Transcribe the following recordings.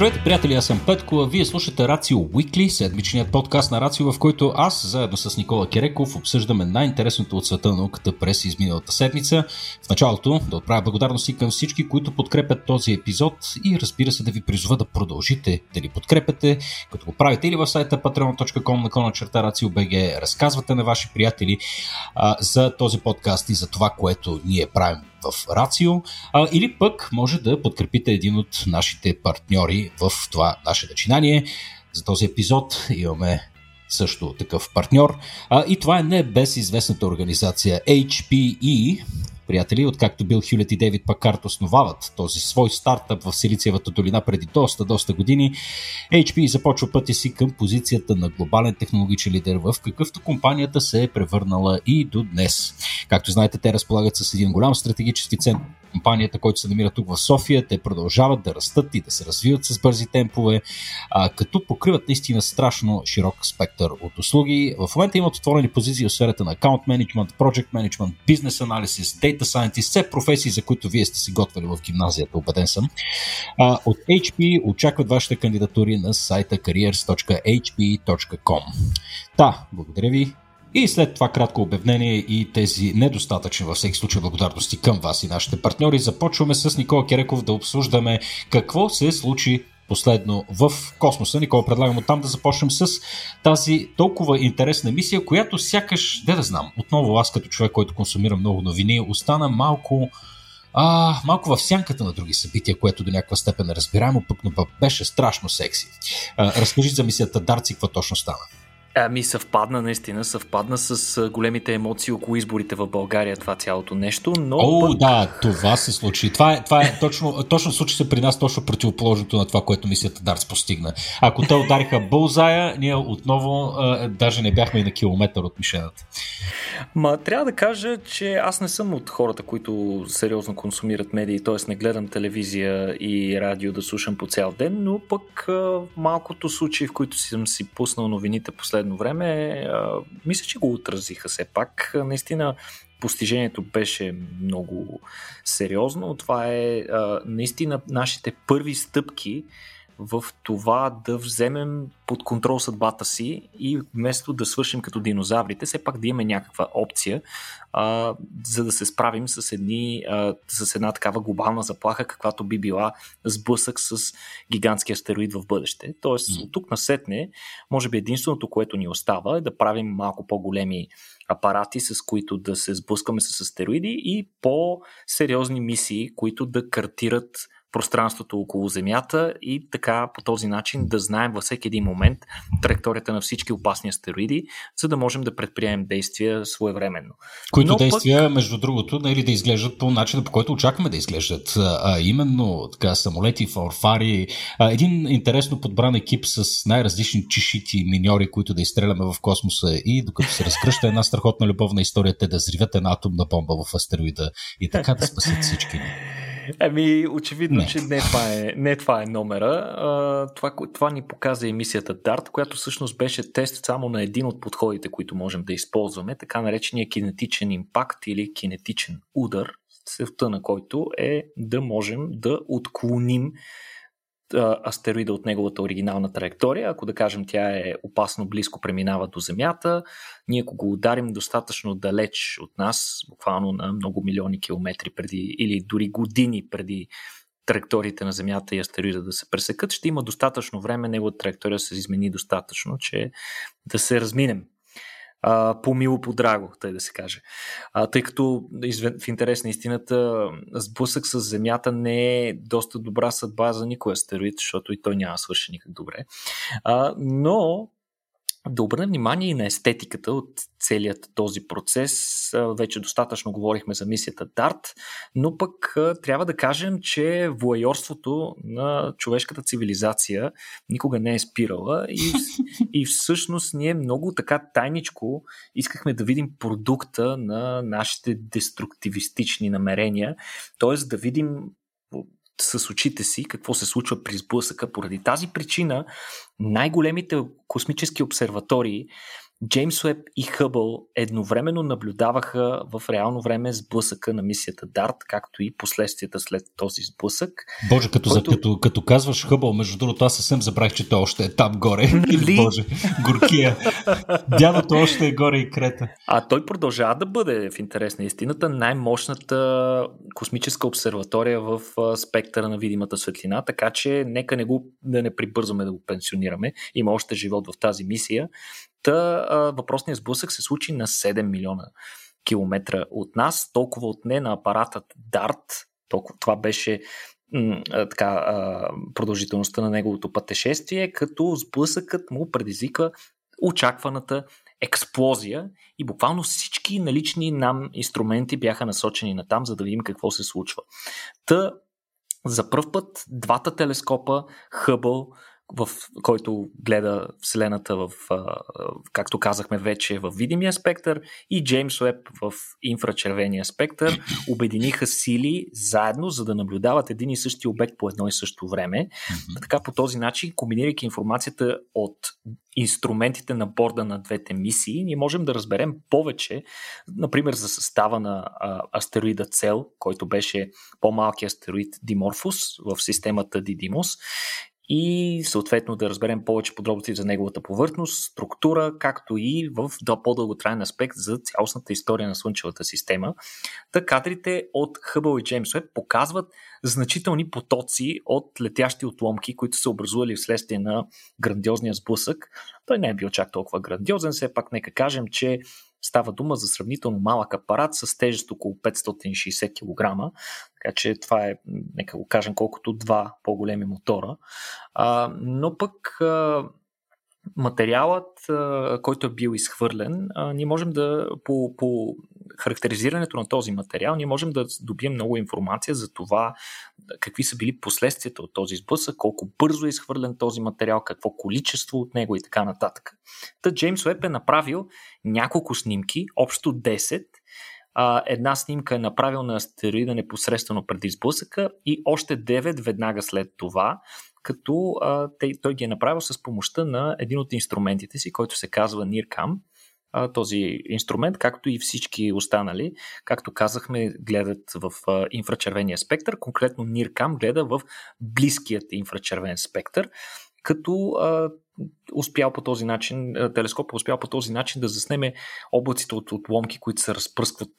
Здравейте, приятели, аз съм Петко, а вие слушате Рацио Weekly, седмичният подкаст на Рацио, в който аз, заедно с Никола Кереков, обсъждаме най-интересното от света на науката през изминалата седмица. В началото да отправя благодарности към всички, които подкрепят този епизод и разбира се да ви призова да продължите да ни подкрепяте, като го правите или в сайта patreon.com наклона черта RACIO.BG, разказвате на ваши приятели а, за този подкаст и за това, което ние правим в Рацио, а, или пък може да подкрепите един от нашите партньори в това наше начинание. За този епизод имаме също такъв партньор. А, и това е не без известната организация HPE, приятели, откакто Бил Хюлет и Дейвид Пакарт основават този свой стартъп в Силициевата долина преди доста, доста години, HP започва пътя си към позицията на глобален технологичен лидер, в какъвто компанията се е превърнала и до днес. Както знаете, те разполагат с един голям стратегически център компанията, който се намира тук в София. Те продължават да растат и да се развиват с бързи темпове, а, като покриват наистина страшно широк спектър от услуги. В момента имат отворени позиции в сферата на аккаунт менеджмент, project management, бизнес анализис, data scientist, все професии, за които вие сте си готвили в гимназията, убеден съм. А, от HP очакват вашите кандидатури на сайта careers.hp.com. Та, благодаря ви и след това кратко обявление и тези недостатъчни във всеки случай благодарности към вас и нашите партньори, започваме с Никола Кереков да обсуждаме какво се случи последно в космоса. Никола, предлагам от там да започнем с тази толкова интересна мисия, която сякаш, де да знам, отново аз като човек, който консумира много новини, остана малко а, малко в сянката на други събития, което до някаква степен е разбираемо, пък беше страшно секси. А, разкажи за мисията Дарци, какво точно стана. Ами съвпадна, наистина, съвпадна с големите емоции около изборите в България, това цялото нещо, но... О, пък... да, това се случи. Това е, това е точно, точно случи се при нас точно противоположното на това, което мисията Дарс постигна. Ако те удариха Бълзая, ние отново а, даже не бяхме и на километър от мишената. Ма, трябва да кажа, че аз не съм от хората, които сериозно консумират медии, т.е. не гледам телевизия и радио да слушам по цял ден, но пък а, малкото случаи, в които съм си пуснал новините последно последно време, мисля, че го отразиха все пак. Наистина постижението беше много сериозно. Това е наистина нашите първи стъпки в това да вземем под контрол съдбата си и вместо да свършим като динозаврите, все пак да имаме някаква опция, а, за да се справим с, едни, а, с една такава глобална заплаха, каквато би била сблъсък с гигантския астероид в бъдеще. Тоест, mm. от тук насетне, може би единственото, което ни остава е да правим малко по-големи апарати, с които да се сблъскаме с астероиди и по-сериозни мисии, които да картират пространството около Земята и така по този начин да знаем във всеки един момент траекторията на всички опасни астероиди, за да можем да предприемем действия своевременно. Които Но действия, пък... между другото, нали, да изглеждат по начина, по който очакваме да изглеждат. А, именно така, самолети, фарфари, а, един интересно подбран екип с най-различни чешити миньори, които да изстреляме в космоса и докато се разкръща една страхотна любовна история, те да зривят една атомна бомба в астероида и така да спасят всички ни. Ами, очевидно, не. че не това е, не това е номера. А, това, това ни показа емисията DART, която всъщност беше тест само на един от подходите, които можем да използваме, така наречения кинетичен импакт или кинетичен удар, целта на който е да можем да отклоним астероида от неговата оригинална траектория. Ако да кажем тя е опасно близко преминава до Земята, ние ако го ударим достатъчно далеч от нас, буквално на много милиони километри преди или дори години преди траекториите на Земята и астероида да се пресекат, ще има достатъчно време неговата траектория се измени достатъчно, че да се разминем по-мило, по-драго, тъй да се каже. А, тъй като в интерес на истината сблъсък с Земята не е доста добра съдба за никой астероид, защото и той няма свърши никак добре. А, но да обърнем внимание и на естетиката от целият този процес. Вече достатъчно говорихме за мисията DART, но пък трябва да кажем, че воайорството на човешката цивилизация никога не е спирала и, и всъщност ние много така тайничко искахме да видим продукта на нашите деструктивистични намерения, т.е. да видим с очите си какво се случва при сблъсъка. Поради тази причина най-големите космически обсерватории Джеймс Уеб и Хъбъл едновременно наблюдаваха в реално време сблъсъка на мисията Дарт, както и последствията след този сблъсък. Боже, като, който... като, като казваш Хъбъл, между другото, аз съвсем забравих, че той още е там горе. Ли? Боже, горкия. Дядото още е горе и крета. А той продължава да бъде в интерес на истината най-мощната космическа обсерватория в спектъра на видимата светлина, така че нека не го, да не прибързваме да го пенсионираме. Има още живот в тази мисия Та въпросният сблъсък се случи на 7 милиона километра от нас, толкова отне на апаратът DART, толкова, това беше така, продължителността на неговото пътешествие, като сблъсъкът му предизвика очакваната експлозия и буквално всички налични нам инструменти бяха насочени на там, за да видим какво се случва. Та за първ път двата телескопа Хъбъл в който гледа Вселената в, както казахме вече, в видимия спектър и Джеймс Уеб в инфрачервения спектър обединиха сили заедно, за да наблюдават един и същи обект по едно и също време. Така по този начин, комбинирайки информацията от инструментите на борда на двете мисии, ние можем да разберем повече, например, за състава на а, астероида Цел, който беше по-малкият астероид Диморфус в системата Дидимус и съответно да разберем повече подробности за неговата повърхност, структура, както и в по-дълготраен аспект за цялостната история на Слънчевата система. Та кадрите от Хъбъл и Джеймс Уеб показват значителни потоци от летящи отломки, които са образували вследствие на грандиозния сблъсък. Той не е бил чак толкова грандиозен, все пак нека кажем, че Става дума за сравнително малък апарат с тежест около 560 кг, така че това е, нека го кажем, колкото два по-големи мотора. А, но пък а, материалът, който е бил изхвърлен, ние можем да по, по характеризирането на този материал, ние можем да добием много информация за това какви са били последствията от този сблъсък, колко бързо е изхвърлен този материал, какво количество от него и така нататък. Та Джеймс Уеб е направил няколко снимки, общо 10, а, една снимка е направил на астероида непосредствено преди сблъсъка и още 9 веднага след това, като а, той ги е направил с помощта на един от инструментите си, който се казва NIRCam а, този инструмент, както и всички останали, както казахме, гледат в а, инфрачервения спектър. Конкретно NIRCam гледа в близкият инфрачервен спектър, като а, успял по този начин, телескоп успял по този начин да заснеме облаците от отломки, които се разпръскват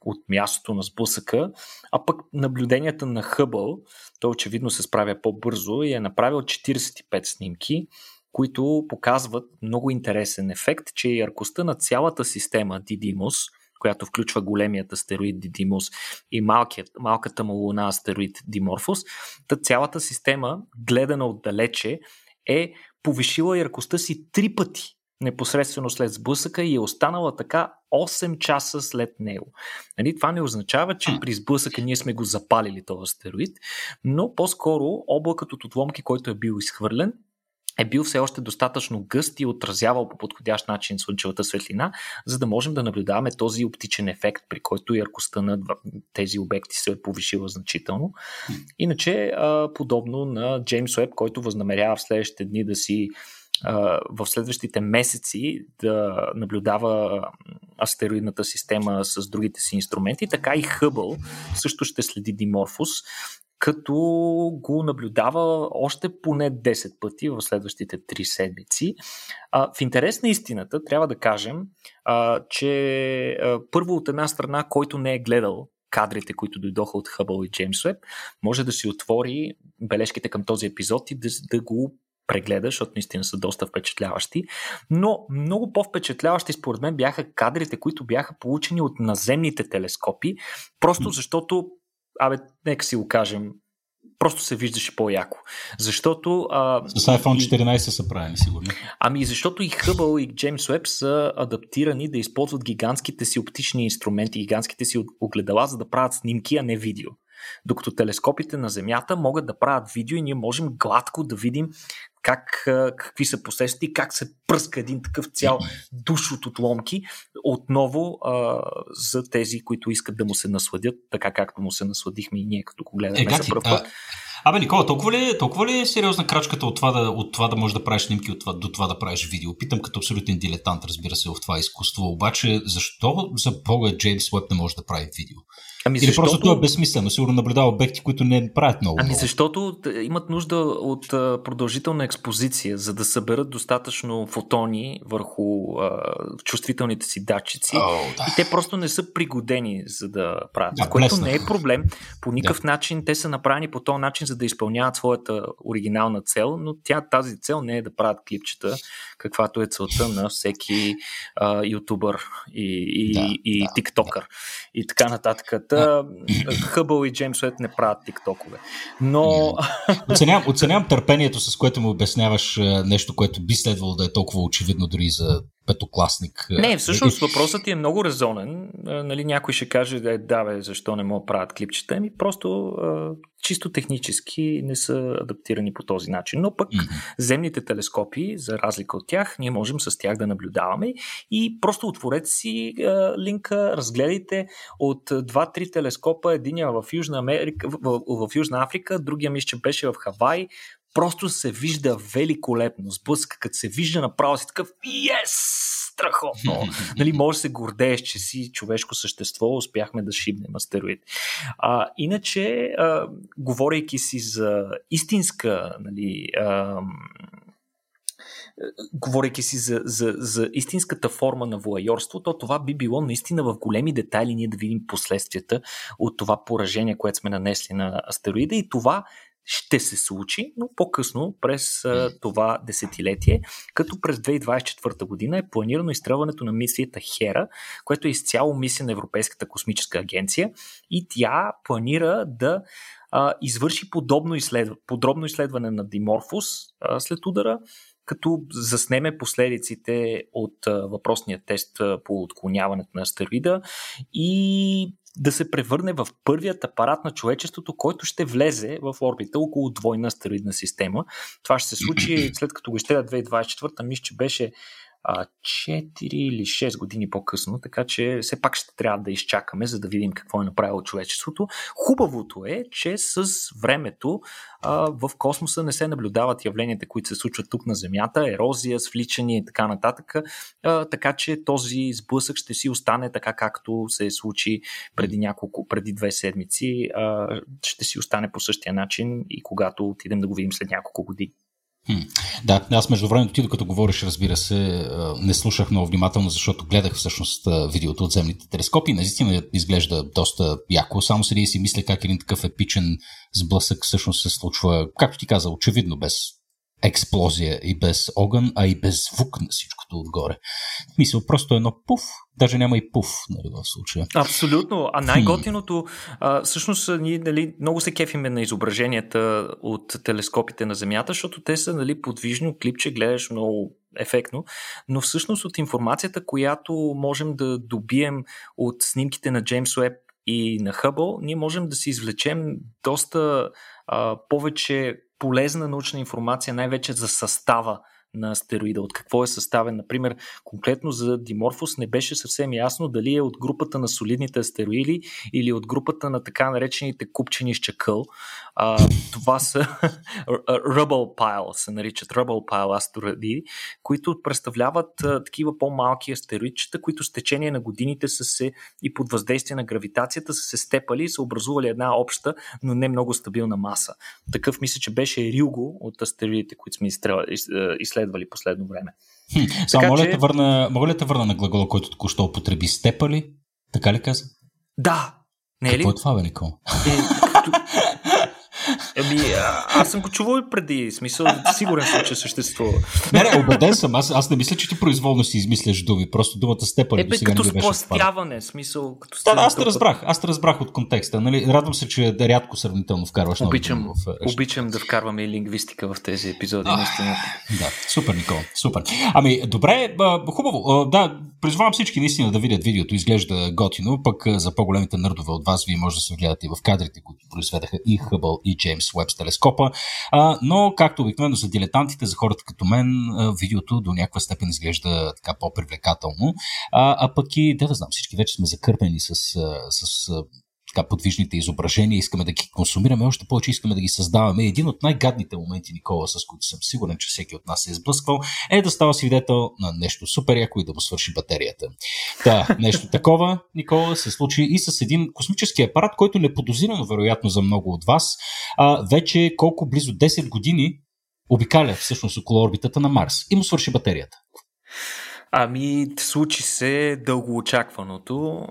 от мястото на сблъсъка, а пък наблюденията на Хъбъл, той очевидно се справя по-бързо и е направил 45 снимки, които показват много интересен ефект, че яркостта на цялата система Didymos, която включва големият астероид Didymos и малкият, малката му луна астероид Dimorphos, та цялата система, гледана отдалече, е повишила яркостта си три пъти непосредствено след сблъсъка и е останала така 8 часа след него. Нали, това не означава, че при сблъсъка ние сме го запалили този астероид, но по-скоро облакът от отломки, който е бил изхвърлен, е бил все още достатъчно гъст и отразявал по подходящ начин слънчевата светлина, за да можем да наблюдаваме този оптичен ефект, при който яркостта на тези обекти се е повишила значително. Иначе, подобно на Джеймс Уеб, който възнамерява в следващите дни да си в следващите месеци да наблюдава астероидната система с другите си инструменти, така и Хъбъл също ще следи Диморфус като го наблюдава още поне 10 пъти в следващите 3 седмици. В интерес на истината трябва да кажем, че първо от една страна, който не е гледал кадрите, които дойдоха от Хъбъл и Джеймс Уеб, може да си отвори бележките към този епизод и да, да го прегледа, защото наистина са доста впечатляващи. Но много по-впечатляващи според мен бяха кадрите, които бяха получени от наземните телескопи, просто защото абе, нека си го кажем, просто се виждаше по-яко. Защото... А, С iPhone 14 са правени, сигурно. Ами защото и Хъбъл и Джеймс Уеб са адаптирани да използват гигантските си оптични инструменти, гигантските си огледала, за да правят снимки, а не видео. Докато телескопите на Земята могат да правят видео и ние можем гладко да видим как, какви са последствия, как се пръска един такъв цял душ от отломки, отново а, за тези, които искат да му се насладят, така както му се насладихме и ние, като го гледаме е, за първ път. Абе, Никола, толкова ли, толкова ли е сериозна крачката от това, да, от това да можеш да правиш снимки, от това, до това да правиш видео? Питам като абсолютен дилетант, разбира се, в това изкуство. Обаче, защо за Бога Джеймс Уеб не може да прави видео? Ами Или защото... просто това е безсмислено, сигурно наблюдава обекти, които не правят много. Ами много. защото имат нужда от продължителна експозиция, за да съберат достатъчно фотони върху а, чувствителните си датчици. Oh, да. И те просто не са пригодени за да правят. Да, което не е проблем. По никакъв да. начин те са направени по този начин, за да изпълняват своята оригинална цел, но тя тази цел не е да правят клипчета, каквато е целта на всеки а, ютубър и, и, да, и да, тиктокър да. и така нататък. Та, Хъбъл и Джеймс Ует не правят тиктокове. Но... Оценявам, оценявам търпението, с което му обясняваш нещо, което би следвало да е толкова очевидно дори за петокласник. Не, всъщност въпросът ти е много резонен. Нали, някой ще каже, да, да бе, защо не могат правят клипчета. Ами просто чисто технически не са адаптирани по този начин. Но пък mm-hmm. земните телескопи, за разлика от тях, ние можем с тях да наблюдаваме и просто отворете си а, линка, разгледайте от 2-3 телескопа, единия в Южна, Америка, в, в, в Южна Африка, другия мисля, че беше в Хавай, просто се вижда великолепно. Сблъска, като се вижда направо си такъв, yes! Страхотно! нали, може да се гордееш, че си човешко същество, успяхме да шибнем астероид. А, иначе, а, говорейки си за истинска нали, а, говорейки си за, за, за истинската форма на воайорство, то това би било наистина в големи детайли ние да видим последствията от това поражение, което сме нанесли на астероида и това ще се случи, но по-късно през а, това десетилетие, като през 2024 година е планирано изстрелването на мисията Хера, което е изцяло мисия на Европейската космическа агенция и тя планира да а, извърши подобно изследва, подробно изследване на Диморфус а, след удара, като заснеме последиците от а, въпросния тест а, по отклоняването на астероида и да се превърне в първият апарат на човечеството, който ще влезе в орбита около двойна астероидна система. Това ще се случи след като го изстрелят 2024, мисля, че беше 4 или 6 години по-късно, така че все пак ще трябва да изчакаме, за да видим какво е направило човечеството. Хубавото е, че с времето в космоса не се наблюдават явленията, които се случват тук на Земята, ерозия, свличане и така нататък, така че този сблъсък ще си остане така, както се случи преди няколко, преди две седмици, ще си остане по същия начин и когато отидем да го видим след няколко години. Да, аз между времето ти, докато говориш, разбира се, не слушах много внимателно, защото гледах всъщност видеото от земните телескопи. Наистина изглежда доста яко. Само седи и си мисля как един такъв епичен сблъсък всъщност се случва, както ти каза, очевидно без експлозия и без огън, а и без звук на всичкото отгоре. Мисля, просто едно пуф, даже няма и пуф нали, в случая. Абсолютно. А най-готиното, а, всъщност, ние нали, много се кефиме на изображенията от телескопите на Земята, защото те са нали, подвижно, клипче гледаш много ефектно, но всъщност от информацията, която можем да добием от снимките на Джеймс Уеб и на Хъбъл, ние можем да си извлечем доста а, повече полезна научна информация, най-вече за състава на астероида, от какво е съставен. Например, конкретно за Диморфос не беше съвсем ясно дали е от групата на солидните астероиди или от групата на така наречените купчени с чакъл. А, това са Rubble Pile, се наричат Rubble Pile астероиди, които представляват а, такива по-малки астероидчета, които с течение на годините са се и под въздействие на гравитацията са се степали и са образували една обща, но не много стабилна маса. Такъв мисля, че беше Рюго от астероидите, които сме изследвали изследвали последно време. Хм, само така, мога, че... ли върна, мога ли да върна на глагола, който току-що употреби? Степали? Така ли каза? Да. Не е ли? Какво е това, бе, Никол? Е, Ами, аз съм го чувал и преди, смисъл, сигурен съм, че съществува. Не, не, убеден съм, аз, аз не мисля, че ти произволно си измисляш думи, просто думата степали. Ебе, като спластяване, смисъл, като Да, аз те разбрах, аз те разбрах от контекста, нали? Радвам се, че да рядко сравнително вкарваш обичам, в... Обичам да вкарваме и лингвистика в тези епизоди, наистина. Да, супер, Никол, супер. Ами, добре, хубаво, да, призвавам всички наистина да видят видеото, изглежда готино, пък за по-големите нърдове от вас, вие може да се гледате и в кадрите, които произведаха и Хъбъл, и Джеймс С телескопа. А, но, както обикновено за дилетантите, за хората като мен, видеото до някаква степен изглежда така по-привлекателно. А, а пък и, да да знам, всички вече сме закърпени с, с така подвижните изображения, искаме да ги консумираме, още повече искаме да ги създаваме. Един от най-гадните моменти, Никола, с които съм сигурен, че всеки от нас е изблъсквал, е да става свидетел на нещо супер яко и да му свърши батерията. Да, нещо такова, Никола, се случи и с един космически апарат, който неподозирано, вероятно за много от вас, а, вече колко близо 10 години обикаля всъщност около орбитата на Марс и му свърши батерията. Ами, случи се дългоочакваното,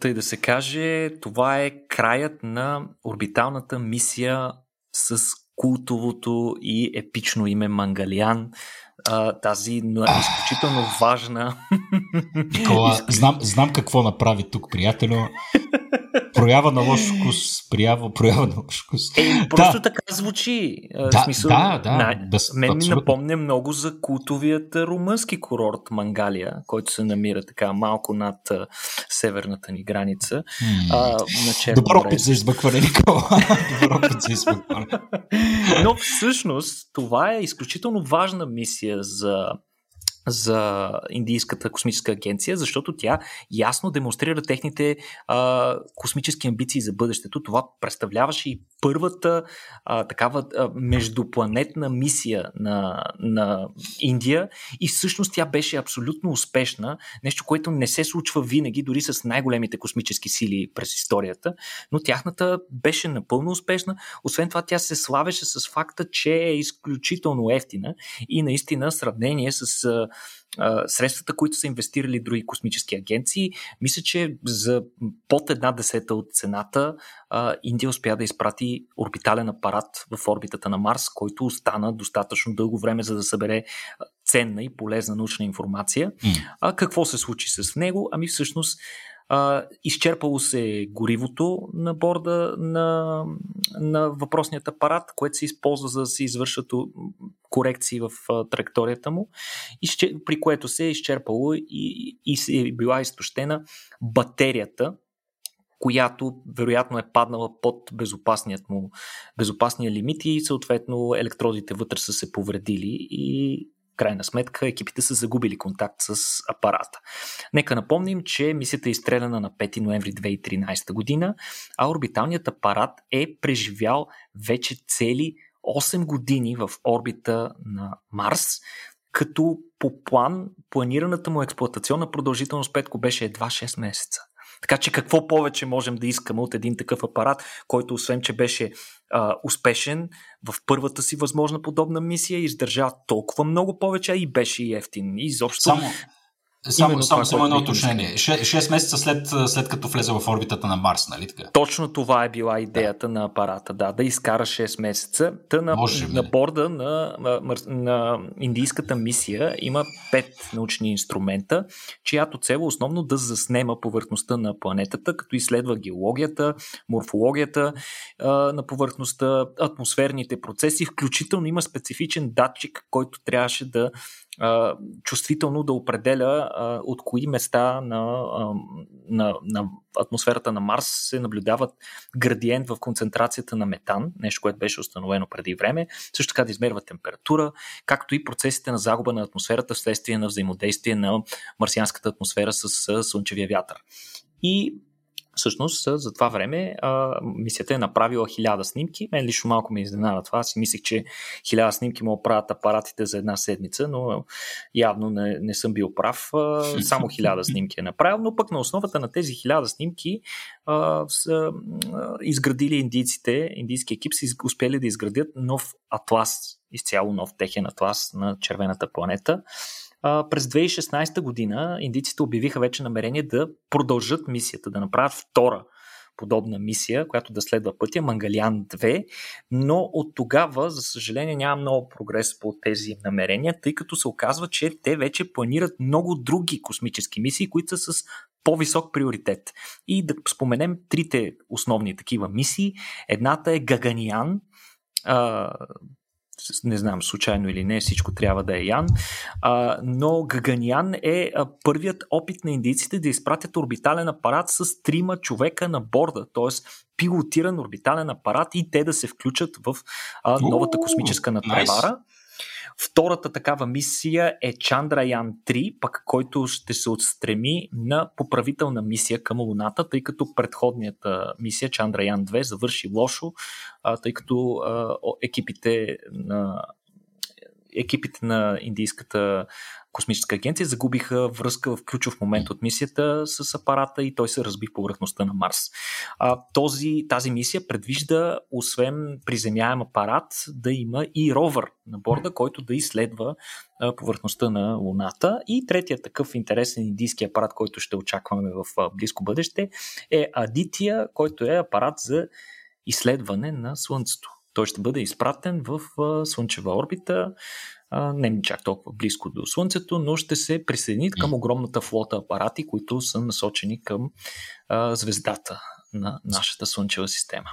тъй да се каже, това е краят на орбиталната мисия с култовото и епично име Мангалиан, тази изключително важна. Никола, знам, знам какво направи тук, приятелю проява на лош вкус. Проява, проява на лош вкус. Е, просто да. така звучи. Да, смисъл, да, да. На, без, мен ми напомня много за култовият румънски курорт Мангалия, който се намира така малко над uh, северната ни граница. Hmm. А, на Добър опит за избъкване, Никола. Добър опит за избъкване. Но всъщност това е изключително важна мисия за за Индийската космическа агенция, защото тя ясно демонстрира техните а, космически амбиции за бъдещето. Това представляваше и първата а, такава а, междупланетна мисия на, на Индия и всъщност тя беше абсолютно успешна. Нещо, което не се случва винаги, дори с най-големите космически сили през историята, но тяхната беше напълно успешна. Освен това, тя се славеше с факта, че е изключително ефтина и наистина сравнение с средствата, които са инвестирали други космически агенции, мисля, че за под една десета от цената Индия успя да изпрати орбитален апарат в орбитата на Марс, който остана достатъчно дълго време, за да събере ценна и полезна научна информация. Mm. А какво се случи с него? Ами всъщност изчерпало се горивото на борда на, на въпросният апарат, което се използва за да се извършат корекции в а, траекторията му, при което се е изчерпало и, и се е била изтощена батерията, която вероятно е паднала под безопасният му, безопасния лимит и съответно електродите вътре са се повредили и крайна сметка екипите са загубили контакт с апарата. Нека напомним, че мисията е изстреляна на 5 ноември 2013 година, а орбиталният апарат е преживял вече цели 8 години в орбита на Марс, като по план планираната му експлуатационна продължителност Петко беше едва 6 месеца. Така че какво повече можем да искаме от един такъв апарат, който освен, че беше а, успешен в първата си възможна подобна мисия, издържа толкова много повече, и беше и ефтин. И изобщо Само, само, само, само едно уточнение. 6 месеца след, след като влезе в орбитата на Марс, нали така? Точно това е била идеята да. на апарата, да, да изкара 6 месеца. Та на, Може, на борда на, на, на индийската мисия има 5 научни инструмента, чиято цел е основно да заснема повърхността на планетата, като изследва геологията, морфологията а, на повърхността, атмосферните процеси, включително има специфичен датчик, който трябваше да чувствително да определя от кои места на, на, на атмосферата на Марс се наблюдават градиент в концентрацията на метан, нещо, което беше установено преди време, също така да измерва температура, както и процесите на загуба на атмосферата вследствие на взаимодействие на марсианската атмосфера с, с слънчевия вятър. И Всъщност, за това време а, мисията е направила хиляда снимки. Мен лично малко ме изненада това. Аз си мислех, че хиляда снимки могат правят апаратите за една седмица, но явно не, не съм бил прав. А, само хиляда снимки е направил, но пък на основата на тези хиляда снимки а, са а, изградили индийците, индийски екип са успели да изградят нов атлас, изцяло нов техен атлас на червената планета през 2016 година индийците обявиха вече намерение да продължат мисията, да направят втора подобна мисия, която да следва пътя, Мангалиан 2, но от тогава, за съжаление, няма много прогрес по тези намерения, тъй като се оказва, че те вече планират много други космически мисии, които са с по-висок приоритет. И да споменем трите основни такива мисии. Едната е Гаганиан, не знам случайно или не, всичко трябва да е Ян, а, но Гаганян е първият опит на индийците да изпратят орбитален апарат с трима човека на борда, т.е. пилотиран орбитален апарат и те да се включат в а, новата космическа надпревара. Nice. Втората такава мисия е Чандраян 3, пък който ще се отстреми на поправителна мисия към Луната, тъй като предходната мисия Чандраян 2 завърши лошо, тъй като екипите на екипите на индийската космическа агенция загубиха връзка в ключов момент от мисията с апарата и той се разби в повърхността на Марс. А, този, тази мисия предвижда, освен приземяем апарат, да има и ровър на борда, който да изследва а, повърхността на Луната. И третия такъв интересен индийски апарат, който ще очакваме в а, близко бъдеще, е Адития, който е апарат за изследване на Слънцето. Той ще бъде изпратен в Слънчева орбита не чак толкова близко до Слънцето, но ще се присъедини към огромната флота апарати, които са насочени към звездата на нашата Слънчева система.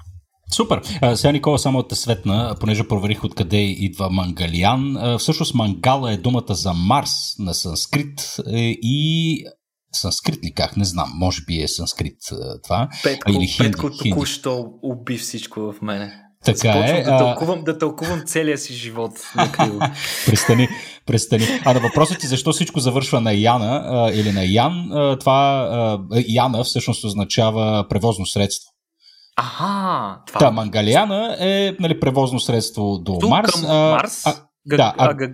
Супер. А, сега Никола само те светна, понеже проверих откъде идва мангалиан. А, всъщност мангала е думата за Марс на санскрит е, и санскрит ли как? Не знам. Може би е санскрит това. Петко, Или хинди, Петко току-що уби всичко в мене. Така е. Да тълкувам, да тълкувам целия си живот. престани, престани. А на въпросът ти защо всичко завършва на Яна а, или на Ян, а, това а, Яна всъщност означава превозно средство. Ага, това. Та, Мангалиана е нали, превозно средство до Тук Марс. Към Марс? А, Г- да, а, г-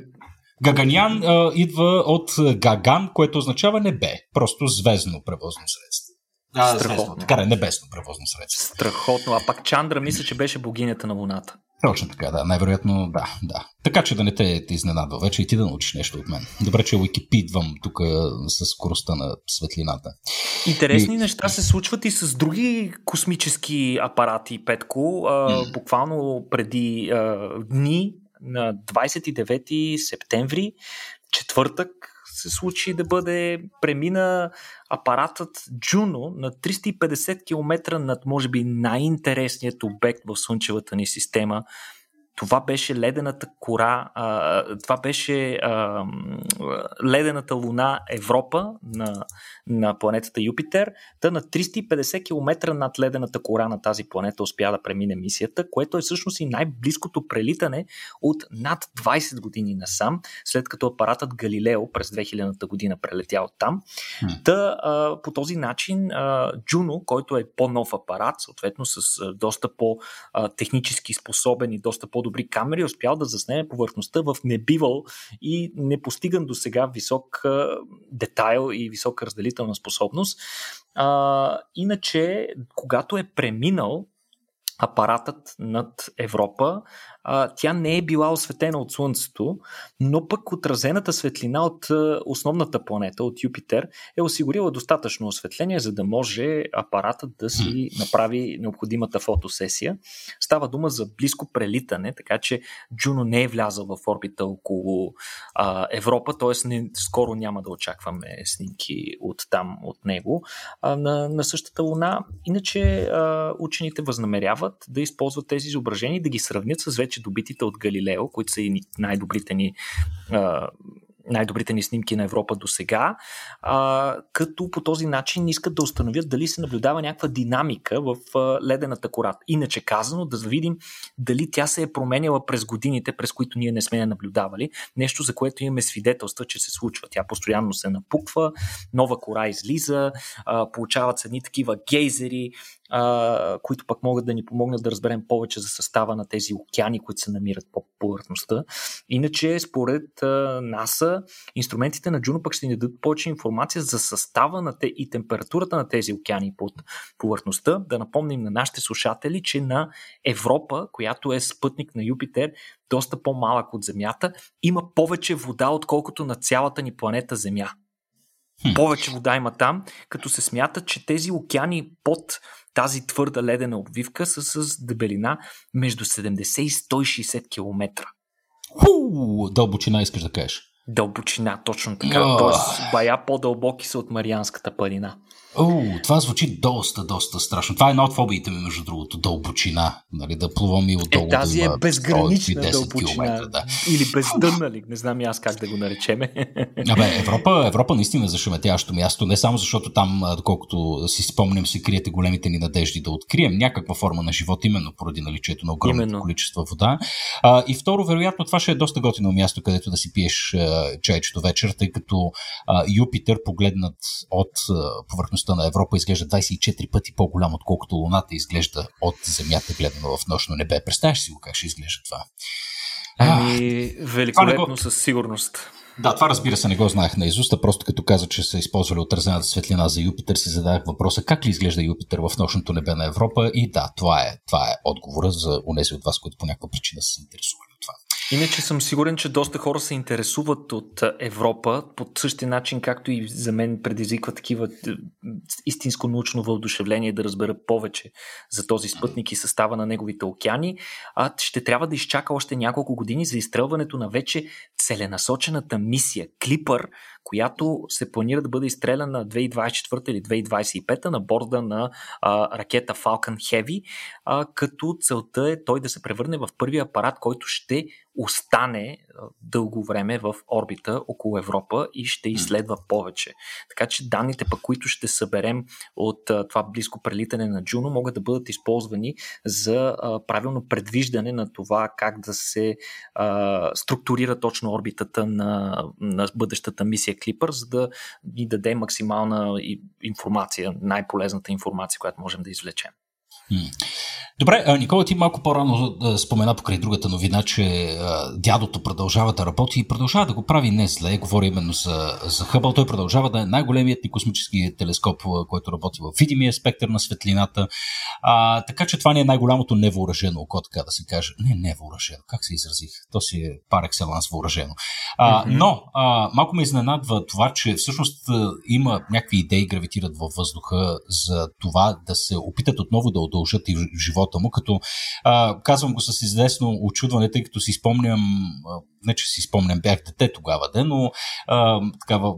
Гаганян а, идва от Гаган, което означава небе. Просто звездно превозно средство. А, Страхотно. Така е, небесно превозно средство. Страхотно. А пак Чандра мисля, че беше богинята на Луната. Точно така, да. Най-вероятно, да, да. Така че да не те, те изненадва вече и ти да научиш нещо от мен. Добре, че уикипидвам тук с скоростта на светлината. Интересни и... неща се случват и с други космически апарати, Петко. А, mm. Буквално преди а, дни, на 29 септември, четвъртък, се случи да бъде премина апаратът Juno на 350 км над, може би, най-интересният обект в Слънчевата ни система това беше ледената кора, а, това беше а, ледената луна Европа на, на планетата Юпитер. Та на 350 км над ледената кора на тази планета успя да премине мисията, което е всъщност и най-близкото прелитане от над 20 години насам, след като апаратът Галилео през 2000-та година прелетял там. Hmm. Та а, по този начин а, Juno, който е по-нов апарат, съответно с а, доста по-технически способен и доста по добри камери, успял да заснеме повърхността в небивал и непостиган до сега висок детайл и висока разделителна способност. А, иначе, когато е преминал апаратът над Европа, а, тя не е била осветена от Слънцето, но пък отразената светлина от а, основната планета, от Юпитер, е осигурила достатъчно осветление, за да може апаратът да си направи необходимата фотосесия. Става дума за близко прелитане, така че Джуно не е влязъл в орбита около а, Европа, т.е. Не, скоро няма да очакваме снимки от там, от него, а, на, на същата Луна. Иначе а, учените възнамеряват да използват тези изображения и да ги сравнят с вече добитите от Галилео, които са и най-добрите ни най-добрите ни снимки на Европа до сега, като по този начин искат да установят дали се наблюдава някаква динамика в а, ледената кората. Иначе казано, да видим дали тя се е променяла през годините, през които ние не сме я наблюдавали. Нещо, за което имаме свидетелства, че се случва. Тя постоянно се напуква, нова кора излиза, а, получават се едни такива гейзери, а, които пък могат да ни помогнат да разберем повече за състава на тези океани, които се намират по повърхността. Иначе, според а, НАСА, инструментите на Джуно пък ще ни дадат повече информация за състава на те и температурата на тези океани под повърхността. Да напомним на нашите слушатели, че на Европа, която е спътник на Юпитер, доста по-малък от Земята, има повече вода, отколкото на цялата ни планета Земя. Повече вода има там, като се смята, че тези океани под тази твърда ледена обвивка са с дебелина между 70 и 160 км. Ху, дълбочина искаш да кажеш. Дълбочина, точно така. Oh. Тоест, бая по-дълбоки са от Марианската планина. О, това звучи доста, доста страшно. Това е една от фобиите ми, между другото, дълбочина. Нали, да плувам и отдолу. Е, тази да е безгранична дълбочина. Километра, да. Или бездънна ли, не знам и аз как да го наречеме. Абе, Европа, Европа наистина е зашеметяващо място, не само защото там, доколкото си спомням, се криете големите ни надежди да открием някаква форма на живот, именно поради наличието на огромното количество вода. А, и второ, вероятно, това ще е доста готино място, където да си пиеш а, чайчето вечер, тъй като а, Юпитер, погледнат от а, повърхността на Европа, изглежда 24 пъти по-голям, отколкото Луната изглежда от Земята, гледано в нощно небе. Представяш си го как ще изглежда това? Ами, великолепно го... със сигурност. Да, това разбира се не го знаех на изуста, просто като каза, че са използвали отразената светлина за Юпитер, си зададах въпроса как ли изглежда Юпитер в нощното небе на Европа и да, това е, това е отговора за унези от вас, които по някаква причина са се интересували това. Иначе съм сигурен, че доста хора се интересуват от Европа по същия начин, както и за мен предизвиква такива истинско научно въодушевление да разбера повече за този спътник и състава на неговите океани. А ще трябва да изчака още няколко години за изстрелването на вече целенасочената мисия Клипър, която се планира да бъде изстреляна 2024 или 2025 на борда на а, ракета Falcon Heavy, а, като целта е той да се превърне в първия апарат, който ще остане дълго време в орбита около Европа и ще изследва повече. Така че данните, пък, които ще съберем от това близко прелитане на Джуно, могат да бъдат използвани за правилно предвиждане на това как да се а, структурира точно орбитата на, на бъдещата мисия Клипър, за да ни даде максимална информация, най-полезната информация, която можем да извлечем. Добре, Никола, ти малко по-рано спомена покрай другата новина, че дядото продължава да работи и продължава да го прави не зле. Говори именно за, за Хъбъл. Той продължава да е най-големият ни космически телескоп, който работи в видимия спектър на светлината. А, така че това не е най-голямото невъоръжено око, така да се каже. Не, невъоръжено. Как се изразих? То си е пар екселанс въоръжено. А, mm-hmm. Но а, малко ме изненадва това, че всъщност има някакви идеи гравитират във въздуха за това да се опитат отново да удължат и живота му, като а, казвам го с известно очудване, тъй като си спомням, а, не че си спомням, бях дете тогава, де, но а, такава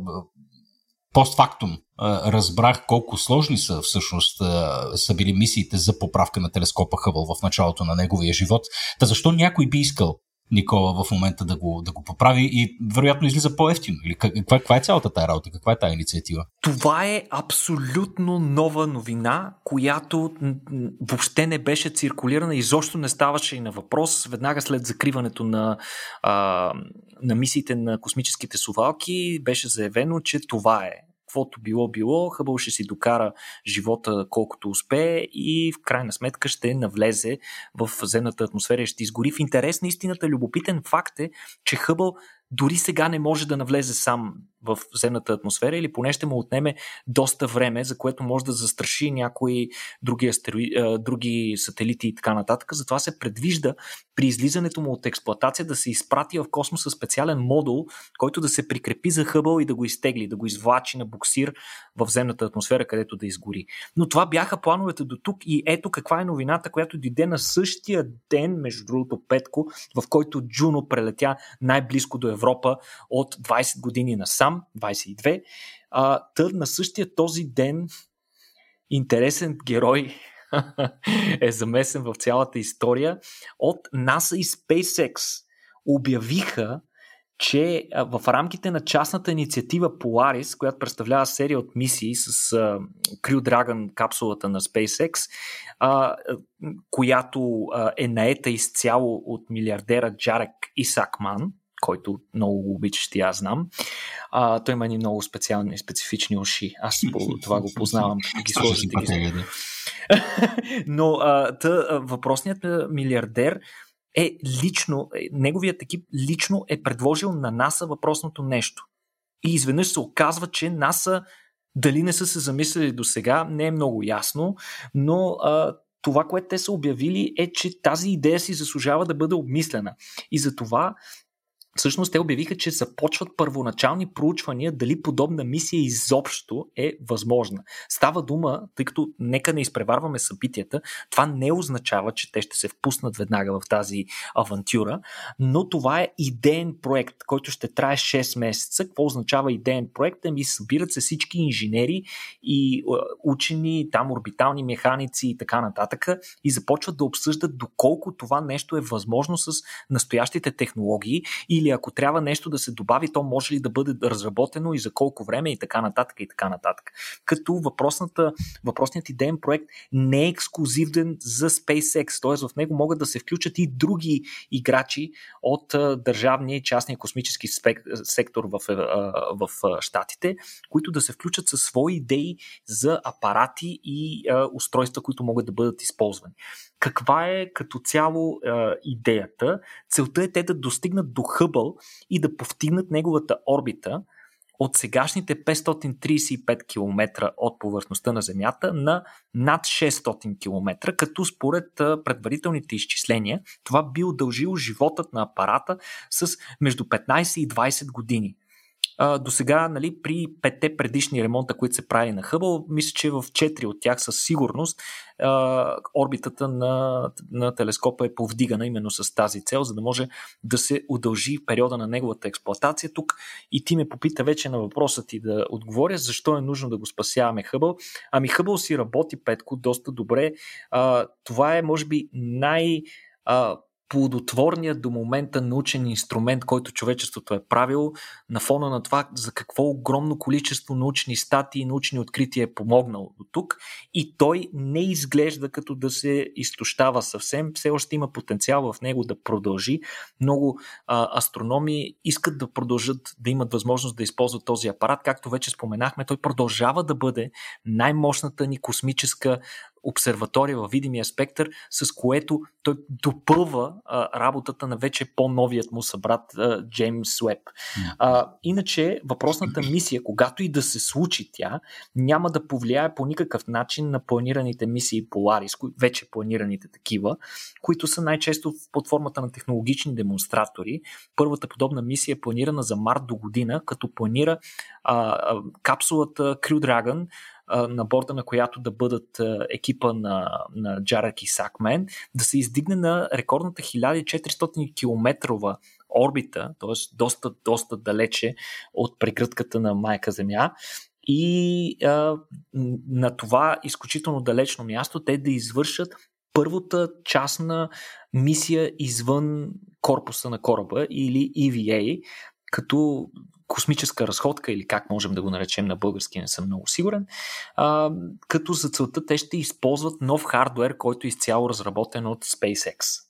постфактум разбрах колко сложни са всъщност са били мисиите за поправка на телескопа Хъбъл в началото на неговия живот. Та защо някой би искал Никола в момента да го, да го поправи и вероятно излиза по-ефтино. Каква, каква е цялата тази работа? Каква е тази инициатива? Това е абсолютно нова новина, която въобще не беше циркулирана, изобщо не ставаше и на въпрос. Веднага след закриването на, а, на мисиите на космическите сувалки беше заявено, че това е каквото било било, Хъбъл ще си докара живота колкото успее и в крайна сметка ще навлезе в земната атмосфера и ще изгори. В интерес на истината, любопитен факт е, че Хъбъл дори сега не може да навлезе сам в земната атмосфера или поне ще му отнеме доста време, за което може да застраши някои други, астерои, други сателити и така нататък. Затова се предвижда при излизането му от експлоатация да се изпрати в космоса специален модул, който да се прикрепи за хъбъл и да го изтегли, да го извлачи на буксир в земната атмосфера, където да изгори. Но това бяха плановете до тук и ето каква е новината, която дойде на същия ден, между другото Петко, в който Джуно прелетя най-близко до Европа от 20 години насам, 22. А, тъд на същия този ден интересен герой е замесен в цялата история от NASA и SpaceX обявиха, че в рамките на частната инициатива Polaris, която представлява серия от мисии с uh, Crew Dragon капсулата на SpaceX, uh, която uh, е наета изцяло от милиардера Джарек Исакман, който много го обичаш и аз знам. А, той има ни много специални, специфични уши. Аз по това го познавам, ги сложите. Ги... Но а, тъ, въпросният милиардер е лично, е, неговият екип лично е предложил на НАСА въпросното нещо. И изведнъж се оказва, че НАСА дали не са се замислили до сега, не е много ясно, но а, това, което те са обявили е, че тази идея си заслужава да бъде обмислена. И за това Всъщност те обявиха, че започват първоначални проучвания дали подобна мисия изобщо е възможна. Става дума, тъй като нека не изпреварваме събитията, това не означава, че те ще се впуснат веднага в тази авантюра, но това е идеен проект, който ще трае 6 месеца. Какво означава идеен проект? Ами събират се всички инженери и учени, там орбитални механици и така нататък и започват да обсъждат доколко това нещо е възможно с настоящите технологии и или ако трябва нещо да се добави, то може ли да бъде разработено и за колко време и така нататък и така нататък. Като въпросната, въпросният идеен проект не е ексклюзивен за SpaceX, т.е. в него могат да се включат и други играчи от държавния и частния космически сектор в, в Штатите, които да се включат със свои идеи за апарати и устройства, които могат да бъдат използвани каква е като цяло е, идеята. Целта е те да достигнат до Хъбъл и да повтигнат неговата орбита от сегашните 535 км от повърхността на Земята на над 600 км, като според предварителните изчисления това би удължило животът на апарата с между 15 и 20 години до сега, нали, при петте предишни ремонта, които се прави на Хъбъл, мисля, че в четири от тях със сигурност а, орбитата на, на телескопа е повдигана именно с тази цел, за да може да се удължи периода на неговата експлоатация. Тук и ти ме попита вече на въпроса ти да отговоря, защо е нужно да го спасяваме Хъбъл. Ами Хъбъл си работи, Петко, доста добре. А, това е, може би, най- плодотворният до момента научен инструмент, който човечеството е правило, на фона на това за какво огромно количество научни статии и научни открития е помогнал до тук. И той не изглежда като да се изтощава съвсем. Все още има потенциал в него да продължи. Много а, астрономи искат да продължат да имат възможност да използват този апарат. Както вече споменахме, той продължава да бъде най-мощната ни космическа обсерватория във видимия спектър, с което той допълва а, работата на вече по-новият му събрат а, Джеймс Уеб. А, иначе въпросната мисия, когато и да се случи тя, няма да повлияе по никакъв начин на планираните мисии Polaris, вече планираните такива, които са най-често под формата на технологични демонстратори. Първата подобна мисия е планирана за март до година, като планира а, а, капсулата Crew Dragon, на борда на която да бъдат екипа на, на Джарак и Сакмен, да се издигне на рекордната 1400 км орбита, т.е. доста, доста далече от прегръдката на майка Земя. И а, на това изключително далечно място те да извършат първата частна мисия извън корпуса на кораба или EVA, като космическа разходка или как можем да го наречем на български, не съм много сигурен, а, като за целта те ще използват нов хардвер, който е изцяло разработен от SpaceX.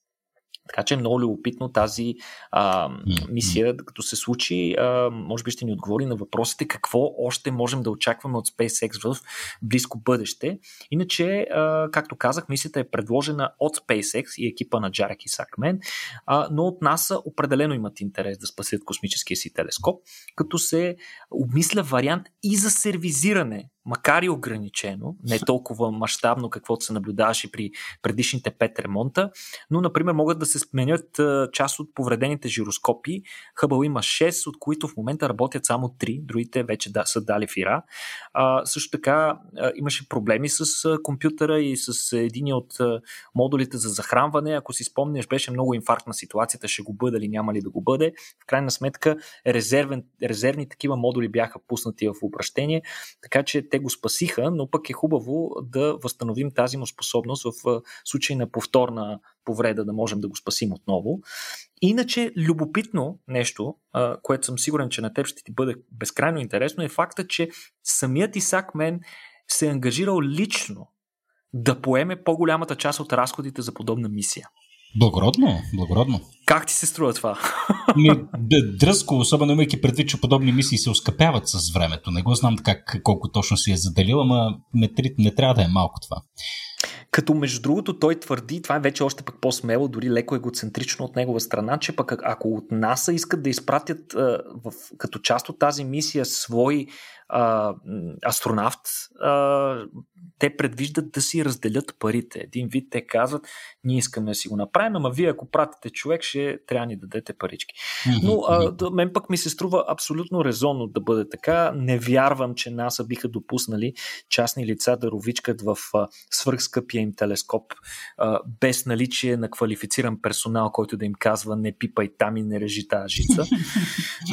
Така че е много любопитно тази а, мисия, като се случи, а, може би ще ни отговори на въпросите какво още можем да очакваме от SpaceX в близко бъдеще. Иначе, а, както казах, мисията е предложена от SpaceX и екипа на Джарек и Сакмен, а, но от НАСА определено имат интерес да спасят космическия си телескоп, като се обмисля вариант и за сервизиране макар и ограничено, не толкова мащабно, каквото се наблюдаваше при предишните пет ремонта, но, например, могат да се сменят част от повредените жироскопи. Хъбъл има 6, от които в момента работят само 3, другите вече да, са дали фира. А, също така а, имаше проблеми с а, компютъра и с един от а, модулите за захранване. Ако си спомняш, беше много инфарктна ситуацията, ще го бъде или няма ли да го бъде. В крайна сметка резервен, резервни такива модули бяха пуснати в обращение, така че те го спасиха, но пък е хубаво да възстановим тази му способност в случай на повторна повреда, да можем да го спасим отново. Иначе, любопитно нещо, което съм сигурен, че на теб ще ти бъде безкрайно интересно, е факта, че самият Исак Мен се е ангажирал лично да поеме по-голямата част от разходите за подобна мисия. Благородно, благородно. Как ти се струва това? Ми, дръзко, особено имайки предвид, че подобни мисии се ускъпяват с времето. Не го знам как, колко точно си е заделил, ама не, не трябва да е малко това. Като между другото той твърди, това е вече още пък по-смело, дори леко егоцентрично от негова страна, че пък ако от НАСА искат да изпратят а, в, като част от тази мисия свой а, астронавт, а, те предвиждат да си разделят парите. Един вид те казват, ние искаме да си го направим, ама вие ако пратите човек, ще трябва да ни дадете парички. Но а, да, мен пък ми се струва абсолютно резонно да бъде така. Не вярвам, че НАСА биха допуснали частни лица да ровичкат в свърхскъпия им им телескоп, а, без наличие на квалифициран персонал, който да им казва не пипай там и не режи тази жица.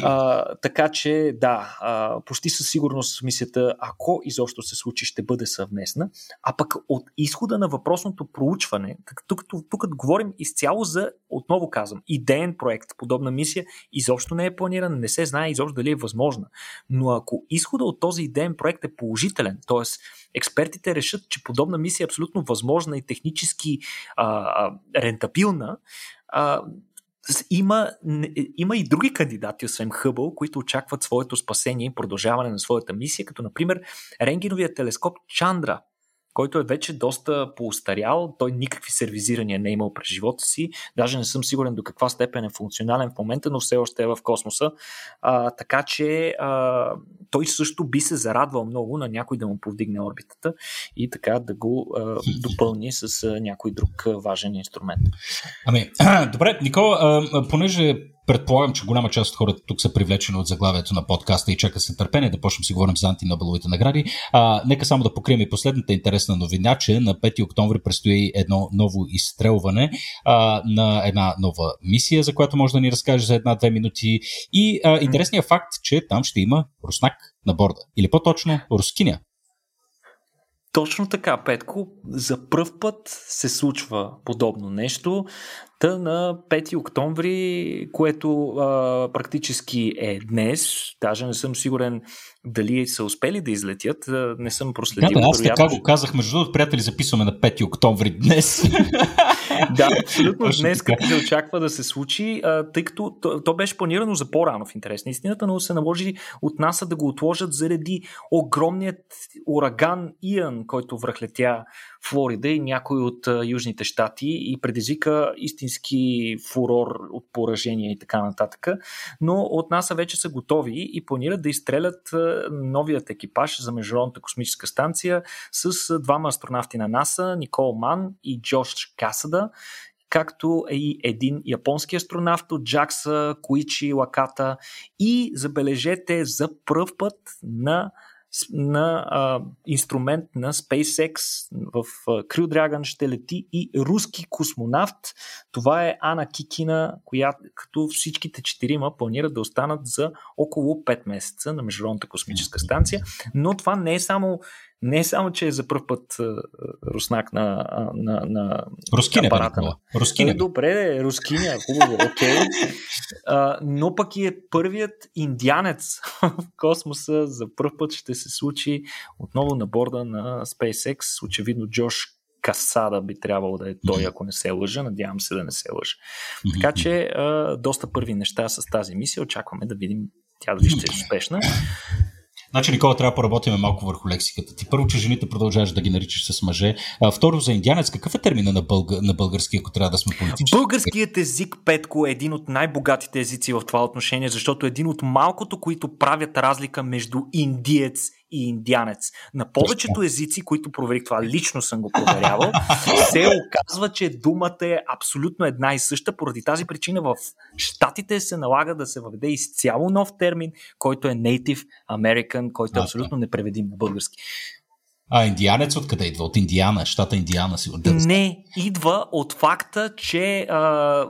А, така че, да, а, почти със сигурност мисията, ако изобщо се случи, ще бъде съвместна. А пък от изхода на въпросното проучване, тук, тук, тук говорим изцяло за, отново казвам, идеен проект, подобна мисия, изобщо не е планирана, не се знае изобщо дали е възможна. Но ако изхода от този идеен проект е положителен, т.е. експертите решат, че подобна мисия е абсолютно възможна и технически а, а, рентабилна, а, има, има и други кандидати, освен Хъбъл, които очакват своето спасение и продължаване на своята мисия, като например рентгеновия телескоп Чандра, който е вече доста поустарял. Той никакви сервизирания не е имал през живота си. Даже не съм сигурен до каква степен е функционален в момента, но все още е в космоса. А, така че а, той също би се зарадвал много на някой да му повдигне орбитата и така да го а, допълни с а, някой друг важен инструмент. Ами, добре, Никола, понеже Предполагам, че голяма част от хората тук са привлечени от заглавието на подкаста и чака се търпение да почнем си говорим за антинобеловите награди. А, нека само да покрием и последната интересна новина, че на 5 октомври предстои едно ново изстрелване а, на една нова мисия, за която може да ни разкаже за една-две минути. И а, интересният факт, че там ще има руснак на борда. Или по-точно рускиня. Точно така, Петко. За пръв път се случва подобно нещо. Та на 5 октомври, което а, практически е днес, даже не съм сигурен дали са успели да излетят, не съм проследил. Да, аз така го казах, между другото, приятели, записваме на 5 октомври днес. да, абсолютно. Днес като се очаква да се случи, а, тъй като то, то беше планирано за по-рано в интерес на истината, но се наложи от НАСА да го отложат заради огромният ураган Иан, който връхлетя Флорида и някои от южните щати и предизвика истински фурор от поражения и така нататък. Но от НАСА вече са готови и планират да изстрелят новият екипаж за Международната космическа станция с двама астронавти на НАСА, Никол Ман и Джош Касада както и един японски астронавт от Джакса, Коичи Лаката и забележете за пръв път на на а, инструмент на SpaceX в а, Crew Dragon ще лети и руски космонавт. Това е Ана Кикина, която като всичките четирима планират да останат за около 5 месеца на Международната космическа станция. Но това не е само не само, че е за първ път руснак на, на, на Рускиня, апарата. На... Рускиня. Добре, рускиня, хубаво, окей. Okay. Но пък и е първият индианец в космоса. За първ път ще се случи отново на борда на SpaceX. Очевидно Джош Касада би трябвало да е той, ако не се лъжа. Надявам се да не се лъжа. Така че доста първи неща с тази мисия. Очакваме да видим тя дали ще е успешна. Значи, Никола, трябва да поработим малко върху лексиката ти. Първо, че жените продължаваш да ги наричаш с мъже. А, второ, за индианец, какъв е термина на, бълга, на български, ако трябва да сме политически? Българският език, Петко, е един от най-богатите езици в това отношение, защото е един от малкото, които правят разлика между индиец и индианец. На повечето езици, които проверих това, лично съм го проверявал, се оказва, че думата е абсолютно една и съща. Поради тази причина в Штатите се налага да се въведе изцяло нов термин, който е Native American, който е абсолютно непреведим на български. А индианец откъде идва? От Индиана, щата Индиана си. Не, идва от факта, че а,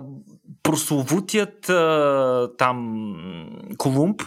прословутият а, там Колумб,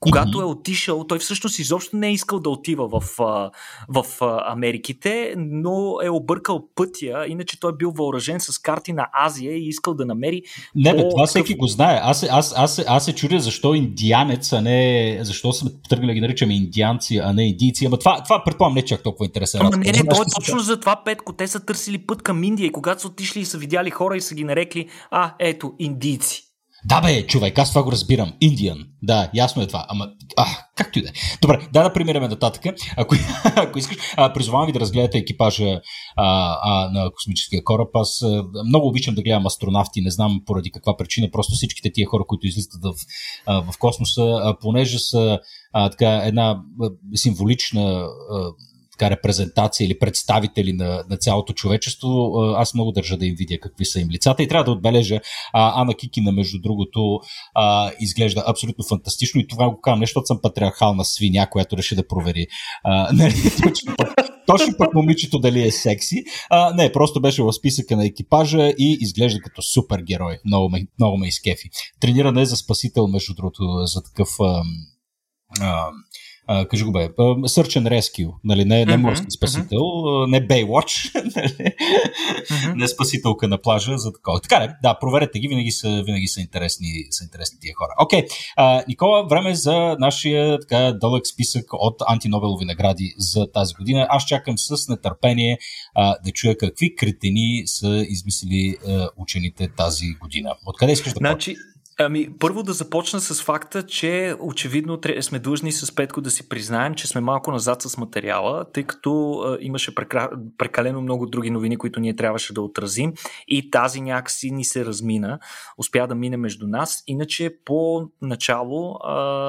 когато mm-hmm. е отишъл, той всъщност изобщо не е искал да отива в, а, в а, Америките, но е объркал пътя, иначе той е бил въоръжен с карти на Азия и искал да намери. Не, бе, това всеки го знае. Аз, аз, аз, аз се чудя защо индианец, а не. Защо сме тръгнали да ги наричаме индианци, а не индийци. Ама това, това предполагам не чак толкова интересен. Ама не, не, то е точно за това, Петко. Те са търсили път към Индия и когато са отишли и са видяли хора и са ги нарекли, а, ето, индийци. Да бе, човек, аз това го разбирам. Индиан. Да, ясно е това. Ама, а, както и да е. Добре, да да примеряме нататък. Ако, ако искаш, а, призовавам ви да разгледате екипажа а, а, на космическия кораб. Аз а, много обичам да гледам астронавти, не знам поради каква причина. Просто всичките тия хора, които излизат в, а, в космоса, а, понеже са а, така, една а, символична а, така, репрезентация или представители на, на цялото човечество. Аз много държа да им видя какви са им лицата и трябва да отбележа а, Ана Кикина, между другото, а, изглежда абсолютно фантастично и това го казвам, не защото съм патриархална свиня, която реши да провери а, нали, точно, пък, точно пък момичето дали е секси. А, не, просто беше в списъка на екипажа и изглежда като супер герой. Много ме, много ме изкефи. Трениране за спасител, между другото, за такъв а, а, а, кажи го бе, Search and Rescue, нали, не, не морски спасител, uh-huh. не Baywatch, нали, uh-huh. не спасителка на плажа за такова. Така ли, да, проверете ги, винаги са, винаги са интересни, са интересни тия хора. Окей, okay. Никола, време за нашия така дълъг списък от антинобелови награди за тази година. Аз чакам с нетърпение а, да чуя какви кретени са измислили а, учените тази година. Откъде искаш да значи, Ами, първо да започна с факта, че очевидно сме длъжни с Петко да си признаем, че сме малко назад с материала, тъй като а, имаше прекра... прекалено много други новини, които ние трябваше да отразим и тази някакси ни се размина, успя да мине между нас. Иначе по начало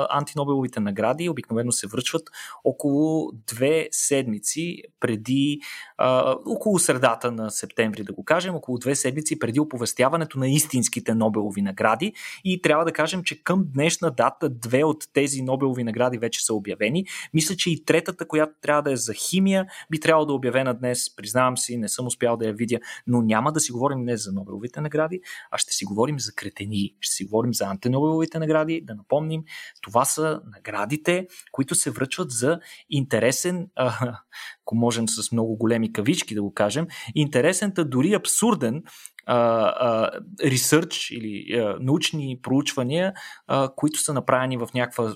антинобеловите награди обикновено се връчват около две седмици преди, а, около средата на септември да го кажем, около две седмици преди оповестяването на истинските Нобелови награди и трябва да кажем, че към днешна дата две от тези Нобелови награди вече са обявени. Мисля, че и третата, която трябва да е за химия, би трябвало да е обявена днес. Признавам си, не съм успял да я видя, но няма да си говорим днес за Нобеловите награди, а ще си говорим за кретени. Ще си говорим за антинобеловите награди. Да напомним, това са наградите, които се връчват за интересен, ако можем с много големи кавички да го кажем, интересен, дори абсурден ресърч или а, научни проучвания, а, които са направени в някаква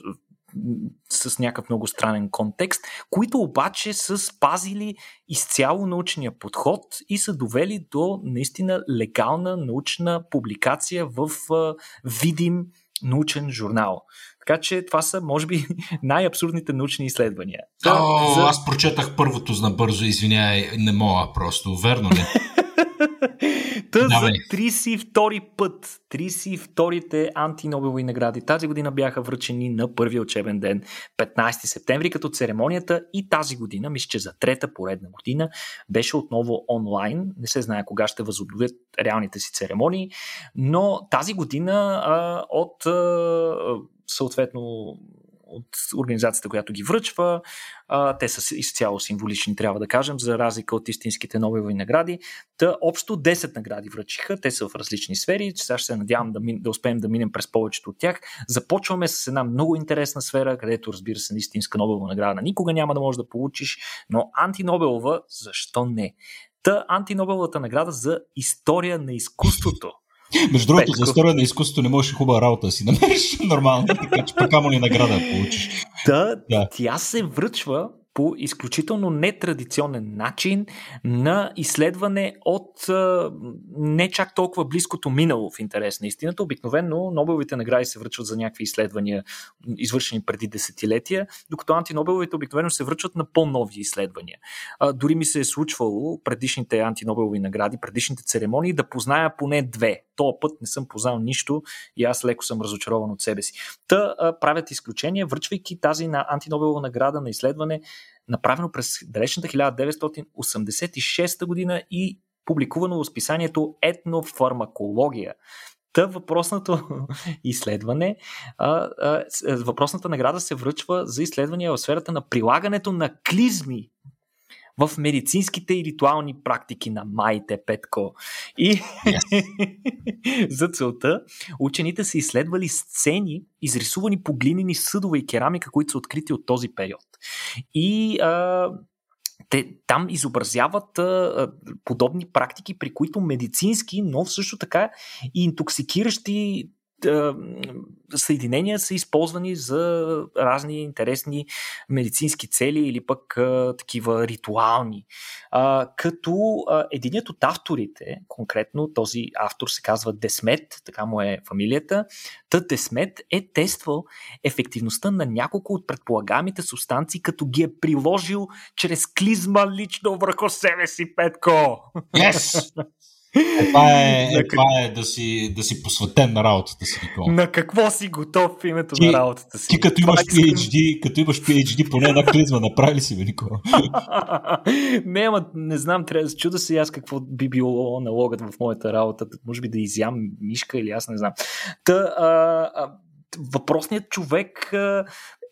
с някакъв много странен контекст, които обаче са спазили изцяло научния подход и са довели до наистина легална научна публикация в а, видим научен журнал. Така че това са, може би, най-абсурдните научни изследвания. О, за... Аз прочетах първото набързо, извиняй, не мога просто. Верно ли? Та да, за 32-и път, 32-те антинобелови награди. Тази година бяха връчени на първия учебен ден, 15 септември, като церемонията и тази година, мисля, че за трета поредна година, беше отново онлайн. Не се знае кога ще възобновят реалните си церемонии, но тази година а, от а, съответно от организацията, която ги връчва. А, те са изцяло символични, трябва да кажем, за разлика от истинските Нобелови награди. Та общо 10 награди връчиха, те са в различни сфери. Сега ще се надявам да, мин, да успеем да минем през повечето от тях. Започваме с една много интересна сфера, където разбира се, истинска Нобелова награда никога няма да можеш да получиш, но антинобелова, защо не? Та антинобеловата награда за история на изкуството между другото, за история на изкуството не можеш хубава работа да си намериш нормално, така че пък ли награда да получиш. Да, да, тя се връчва по изключително нетрадиционен начин на изследване от а, не чак толкова близкото минало в интерес на истината. Обикновено Нобеловите награди се връчват за някакви изследвания, извършени преди десетилетия, докато антинобеловите обикновено се връчват на по-нови изследвания. А, дори ми се е случвало предишните антинобелови награди, предишните церемонии да позная поне две. То път не съм познал нищо и аз леко съм разочарован от себе си. Та а, правят изключение, връчвайки тази на антинобелова награда на изследване направено през далечната 1986 година и публикувано в списанието Етнофармакология. Та въпросното изследване, а, а, въпросната награда се връчва за изследвания в сферата на прилагането на клизми в медицинските и ритуални практики на майте Петко. И yes. за целта учените са изследвали сцени, изрисувани по глинени съдове и керамика, които са открити от този период. И а, те там изобразяват а, подобни практики, при които медицински, но също така и интоксикиращи съединения са използвани за разни интересни медицински цели или пък а, такива ритуални. А, като а, единият от авторите, конкретно този автор се казва Десмет, така му е фамилията, та Десмет е тествал ефективността на няколко от предполагаемите субстанции, като ги е приложил чрез клизма лично върху себе си, Петко. Yes! Е, това е, е, това е да, си, да си посветен на работата си, Никола. На какво си готов в името ти, на работата си? Ти като имаш, PhD, като имаш PhD, поне една клизма направи си, бе, Никола? не, ама не знам, трябва да чуда се аз какво би било налогът в моята работа. Може би да изям мишка или аз не знам. Та, а, а, въпросният човек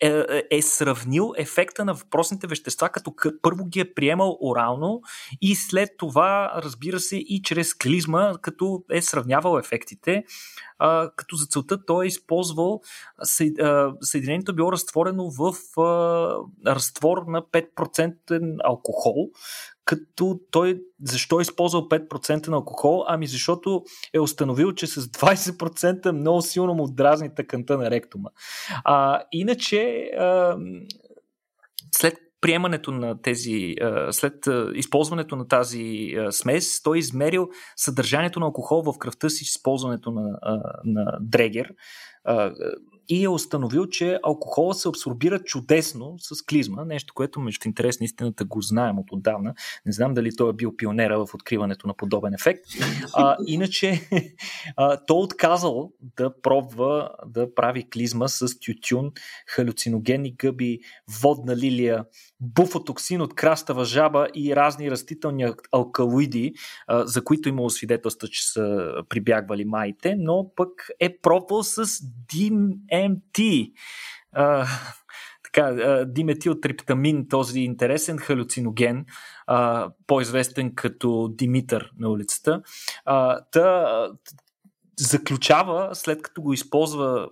е, е сравнил ефекта на въпросните вещества, като първо ги е приемал орално и след това, разбира се, и чрез клизма, като е сравнявал ефектите, а, като за целта той е използвал съединението било разтворено в а, разтвор на 5% алкохол, като той защо е използвал 5% на алкохол? Ами защото е установил, че с 20% много силно му дразни тъканта на ректума. А, иначе, а, след приемането на тези, след използването на тази смес, той е измерил съдържанието на алкохол в кръвта си с използването на, на дрегер и е установил, че алкохола се абсорбира чудесно с клизма, нещо, което между интерес на истината го знаем от отдавна. Не знам дали той е бил пионера в откриването на подобен ефект. А, иначе а, той отказал да пробва да прави клизма с тютюн, халюциногенни гъби, водна лилия, буфотоксин от крастава жаба и разни растителни алкалоиди, а, за които имало свидетелства, че са прибягвали майите, но пък е пробвал с DMT. А, така, диметилтриптамин, този интересен халюциноген, а, по-известен като Димитър на улицата. А, та, заключава, след като го използва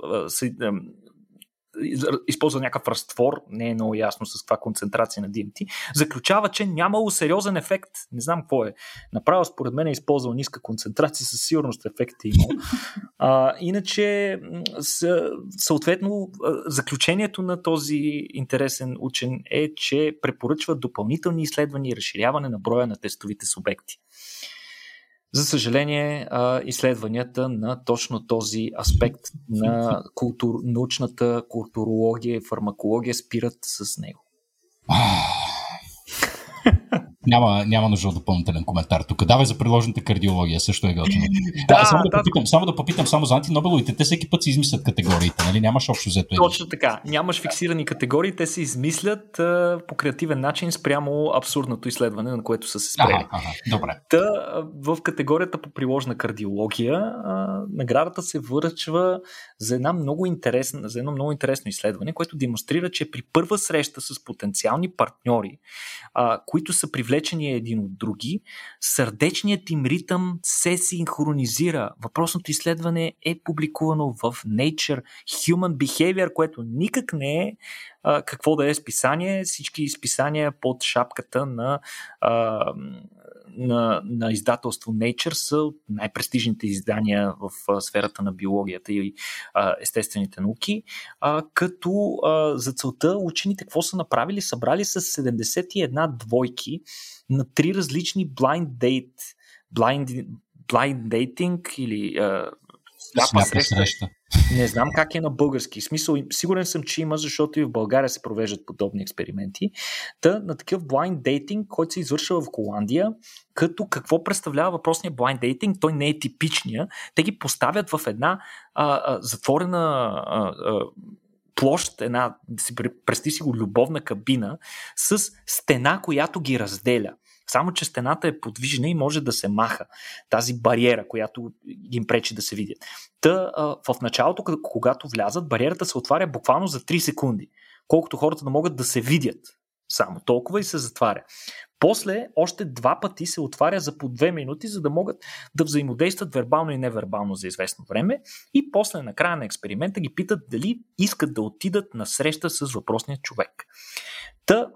използва някакъв разтвор, не е много ясно с каква концентрация на DMT, заключава, че нямало сериозен ефект. Не знам какво е. Направо, според мен е използвал ниска концентрация, със сигурност ефект е имал. А, иначе, съответно, заключението на този интересен учен е, че препоръчва допълнителни изследвания и разширяване на броя на тестовите субекти. За съжаление, изследванията на точно този аспект на култур, научната културология и фармакология спират с него. Няма, няма нужда от допълнителен коментар тук. Давай за приложената кардиология, също е готино. да, само, да, да попитам, само да попитам, само за антинобеловите, те всеки път си измислят категориите, нали? Нямаш общо взето. Точно така. Нямаш фиксирани категории, те се измислят а, по креативен начин спрямо абсурдното изследване, на което са се спрели. Ага, ага, добре. Та, в категорията по приложна кардиология а, наградата се връчва за, една много интересна, за едно много интересно изследване, което демонстрира, че при първа среща с потенциални партньори, а, които са привлечени един от други, сърдечният им ритъм се синхронизира. Въпросното изследване е публикувано в Nature Human Behavior, което никак не е а, какво да е списание. Всички изписания под шапката на а, на, на издателство Nature са от най-престижните издания в сферата на биологията и а, естествените науки, а, като а, за целта учените какво са направили? Събрали с 71 двойки на три различни blind date, blind, blind dating или а, сляпа среща. среща. Не знам как е на български. Смисъл, сигурен съм, че има, защото и в България се провеждат подобни експерименти. Та на такъв blind dating, който се извършва в Холандия, като какво представлява въпросния blind dating, той не е типичния. Те ги поставят в една а, а, затворена а, а, площ, една, представи си го, любовна кабина с стена, която ги разделя. Само, че стената е подвижна и може да се маха. Тази бариера, която им пречи да се видят. Та, в началото, когато влязат, бариерата се отваря буквално за 3 секунди. Колкото хората да могат да се видят. Само толкова и се затваря. После още два пъти се отваря за по две минути, за да могат да взаимодействат вербално и невербално за известно време. И после на края на експеримента ги питат дали искат да отидат на среща с въпросния човек. Та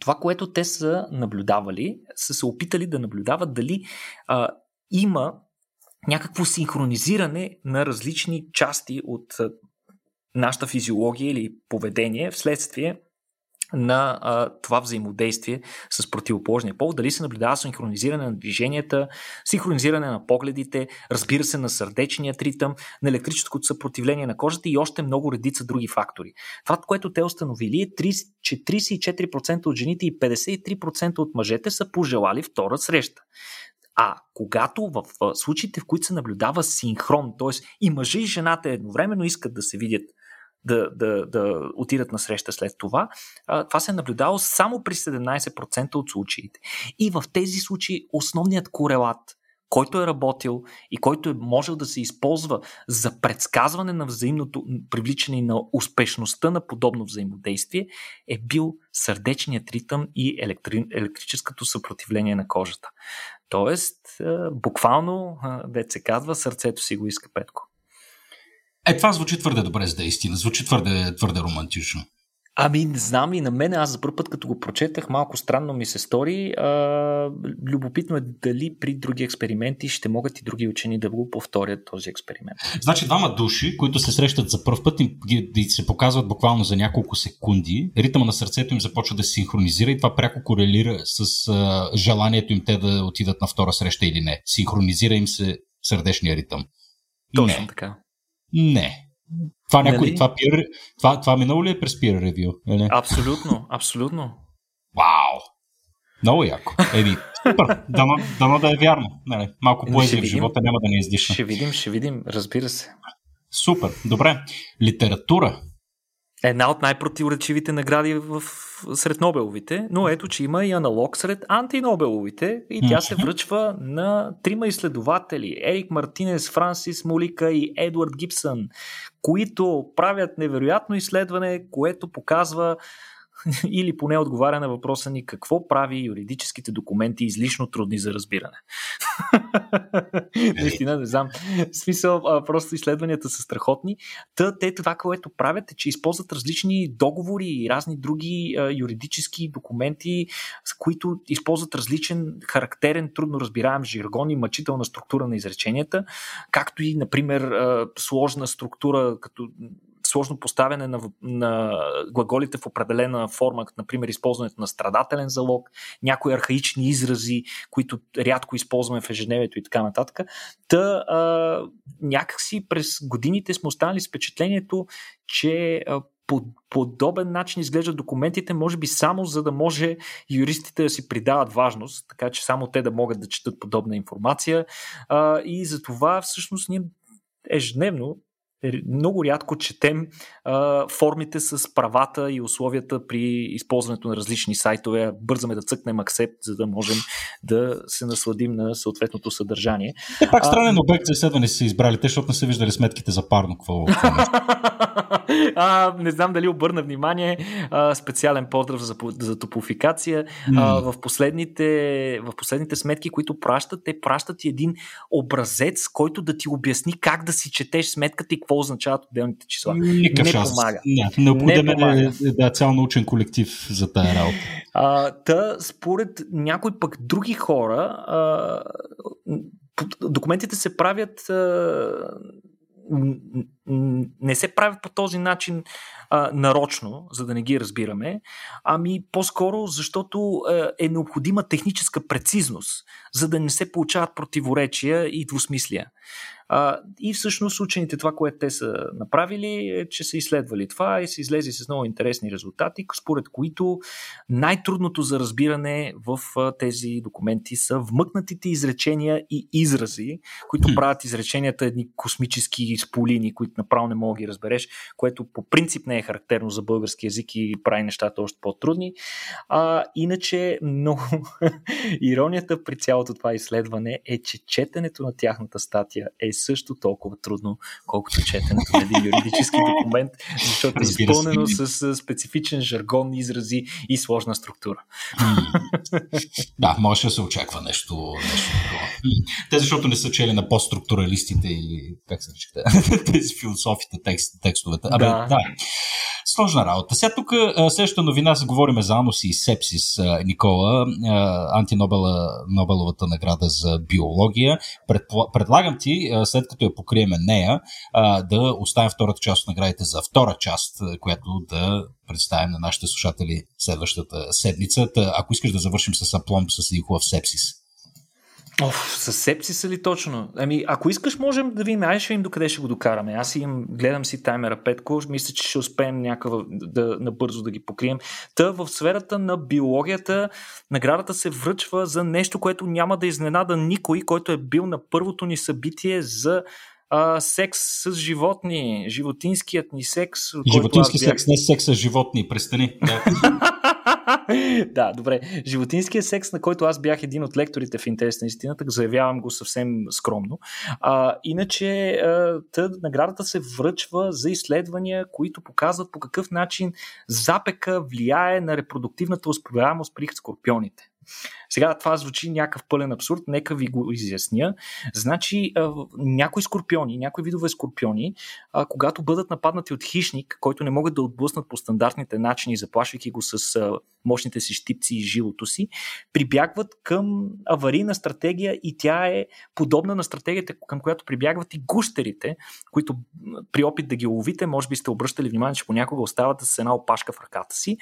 това, което те са наблюдавали, са се опитали да наблюдават дали а, има някакво синхронизиране на различни части от нашата физиология или поведение вследствие на а, това взаимодействие с противоположния пол, дали се наблюдава синхронизиране на движенията, синхронизиране на погледите, разбира се на сърдечния ритъм, на електрическото съпротивление на кожата и още много редица други фактори. Това, което те установили е, 30, че 34% от жените и 53% от мъжете са пожелали втора среща. А когато в случаите, в които се наблюдава синхрон, т.е. и мъжа и жената едновременно искат да се видят да, да, да отидат на среща след това. Това се е наблюдавало само при 17% от случаите. И в тези случаи основният корелат, който е работил и който е можел да се използва за предсказване на взаимното привличане на успешността на подобно взаимодействие, е бил сърдечният ритъм и електри... електрическото съпротивление на кожата. Тоест, буквално, дете се казва, сърцето си го иска Петко. Е, това звучи твърде добре за да е истина. Звучи твърде, твърде романтично. Ами, знам и на мен, аз за първ път, като го прочетах, малко странно ми се стори. А, любопитно е дали при други експерименти ще могат и други учени да го повторят този експеримент. Значи, двама души, които се срещат за първ път и, и се показват буквално за няколко секунди, ритъма на сърцето им започва да се синхронизира и това пряко корелира с а, желанието им те да отидат на втора среща или не. Синхронизира им се сърдечния ритъм. Точно не. така. Не. Това, някой, нали? това, peer, това, това минало ли е през peer review? Или? Абсолютно, абсолютно. Вау! Много яко. Еди, супер. Дано, дано да е вярно. Нали, малко поезия в живота няма да ни издиша. Ще видим, ще видим, разбира се. Супер. Добре. Литература. Една от най-противоречивите награди в, сред Нобеловите, но ето, че има и аналог сред антинобеловите и тя се връчва на трима изследователи Ерик Мартинес, Франсис Молика и Едвард Гибсън, които правят невероятно изследване, което показва или поне отговаря на въпроса ни какво прави юридическите документи излишно трудни за разбиране. Наистина, не знам. В смисъл, просто изследванията са страхотни. Та, те това, което правят е, че използват различни договори и разни други юридически документи, с които използват различен характерен, трудно разбираем жаргон и мъчителна структура на изреченията, както и, например, сложна структура, като сложно поставяне на, на глаголите в определена форма, например използването на страдателен залог, някои архаични изрази, които рядко използваме в ежедневието и така нататък. Та а, някакси през годините сме останали с впечатлението, че а, по подобен начин изглеждат документите, може би само за да може юристите да си придават важност, така че само те да могат да четат подобна информация. А, и за това всъщност ние ежедневно много рядко четем а, формите с правата и условията при използването на различни сайтове. Бързаме да цъкнем accept, за да можем да се насладим на съответното съдържание. Е, пак странен обект за изследване са избрали, те, защото не са виждали сметките за парно. Какво, какво а, не знам дали обърна внимание. А, специален поздрав за, за топофикация. А, в, последните, в последните сметки, които пращат, те пращат и един образец, който да ти обясни как да си четеш сметката и какво означават отделните числа. Никакъв не шанс. помага. Не, необходим е да, цял научен колектив за тая работа. А, та, според някои пък други хора, а, документите се правят а, не се правят по този начин а, нарочно, за да не ги разбираме, ами по-скоро защото е, е необходима техническа прецизност, за да не се получават противоречия и двусмислия. А, и всъщност учените това, което те са направили, е, че са изследвали това и са излезли с много интересни резултати, според които най-трудното за разбиране в тези документи са вмъкнатите изречения и изрази, които правят изреченията едни космически сполини, които направо не мога да ги разбереш, което по принцип не е характерно за български язик и прави нещата още по-трудни. А, иначе, много иронията при цялото това изследване е, че четенето на тяхната статия е също толкова трудно, колкото четенето на един юридически документ, защото е изпълнено с специфичен жаргон, изрази и сложна структура. да, може да се очаква нещо, нещо такова. Те защото не са чели на постструктуралистите или как се наричат тези философите, текст, текстовете. Абе, да. да. Сложна работа. Сега тук следващата новина се говориме за аноси и сепсис, Никола, антинобеловата награда за биология. Предлагам ти, след като я покриеме нея, да оставим втората част от наградите за втора част, която да представим на нашите слушатели следващата седмица. Ако искаш да завършим с апломб с един хубав сепсис. Оф, с сепсиса ли точно? Ами, ако искаш, можем да видим. Ай, ще видим докъде ще го докараме. Аз имам, гледам си таймера Петко, мисля, че ще успеем някакъв да, набързо да ги покрием. Та в сферата на биологията наградата се връчва за нещо, което няма да изненада никой, който е бил на първото ни събитие за а, секс с животни. Животинският ни секс. Животински бях... секс, не секс с животни, престани. Да. добре. Животинският секс, на който аз бях един от лекторите в интерес на истината, заявявам го съвсем скромно. А, иначе а, тъд, наградата се връчва за изследвания, които показват по какъв начин запека влияе на репродуктивната успеваемост при скорпионите. Сега това звучи някакъв пълен абсурд, нека ви го изясня. Значи някои скорпиони, някои видове скорпиони, когато бъдат нападнати от хищник, който не могат да отблъснат по стандартните начини, заплашвайки го с мощните си щипци и жилото си, прибягват към аварийна стратегия и тя е подобна на стратегията, към която прибягват и гущерите, които при опит да ги ловите, може би сте обръщали внимание, че понякога остават с една опашка в ръката си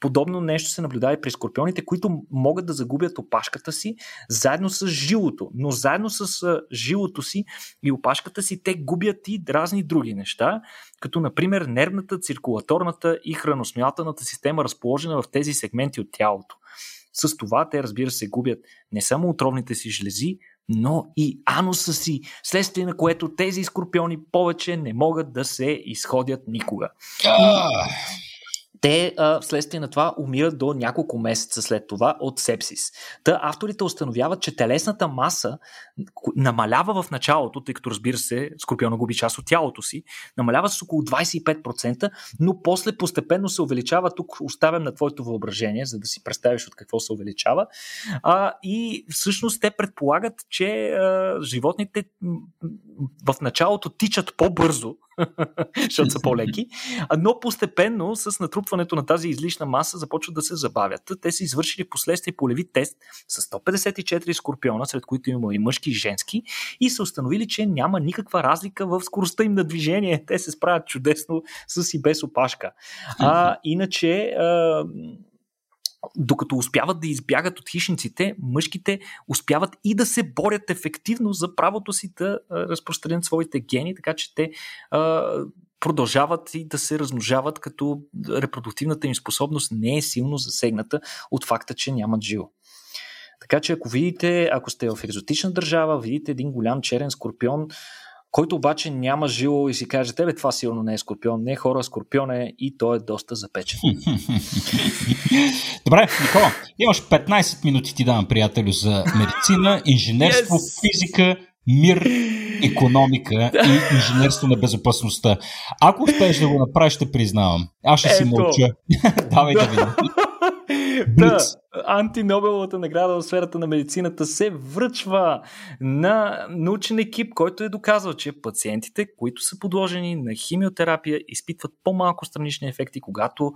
Подобно нещо се наблюдава и при скорпионите, които могат да загубят опашката си заедно с жилото. Но заедно с жилото си и опашката си те губят и разни други неща, като например нервната, циркулаторната и храносмилателната система, разположена в тези сегменти от тялото. С това те, разбира се, губят не само отровните си жлези, но и ануса си, следствие на което тези скорпиони повече не могат да се изходят никога. Те а, вследствие на това умират до няколко месеца след това от сепсис. Та авторите установяват, че телесната маса намалява в началото, тъй като разбира се, скорпиона губи част от тялото си, намалява с около 25%, но после постепенно се увеличава. Тук оставям на твоето въображение, за да си представиш от какво се увеличава. А, и всъщност те предполагат, че а, животните в началото тичат по-бързо, защото са по-леки, но постепенно с натрупването на тази излишна маса започват да се забавят. Те са извършили последствие полеви тест с 154 скорпиона, сред които има и мъжки и женски, и са установили, че няма никаква разлика в скоростта им на движение. Те се справят чудесно с и без опашка. А, иначе а, докато успяват да избягат от хищниците, мъжките успяват и да се борят ефективно за правото си да разпространят своите гени, така че те продължават и да се размножават, като репродуктивната им способност не е силно засегната от факта, че нямат жило. Така че ако видите, ако сте в екзотична държава, видите един голям черен скорпион, който обаче няма жило и си каже, тебе това силно не е скорпион, не е хора, скорпион е и той е доста запечен. Добре, Никола, имаш 15 минути ти давам, приятелю, за медицина, инженерство, yes! физика, мир, економика и инженерство на безопасността. Ако успееш да го направиш, ще признавам. Аз ще Ето. си мълча. Давай да видим. Да, антинобеловата награда в сферата на медицината се връчва на научен екип, който е доказал, че пациентите, които са подложени на химиотерапия, изпитват по-малко странични ефекти, когато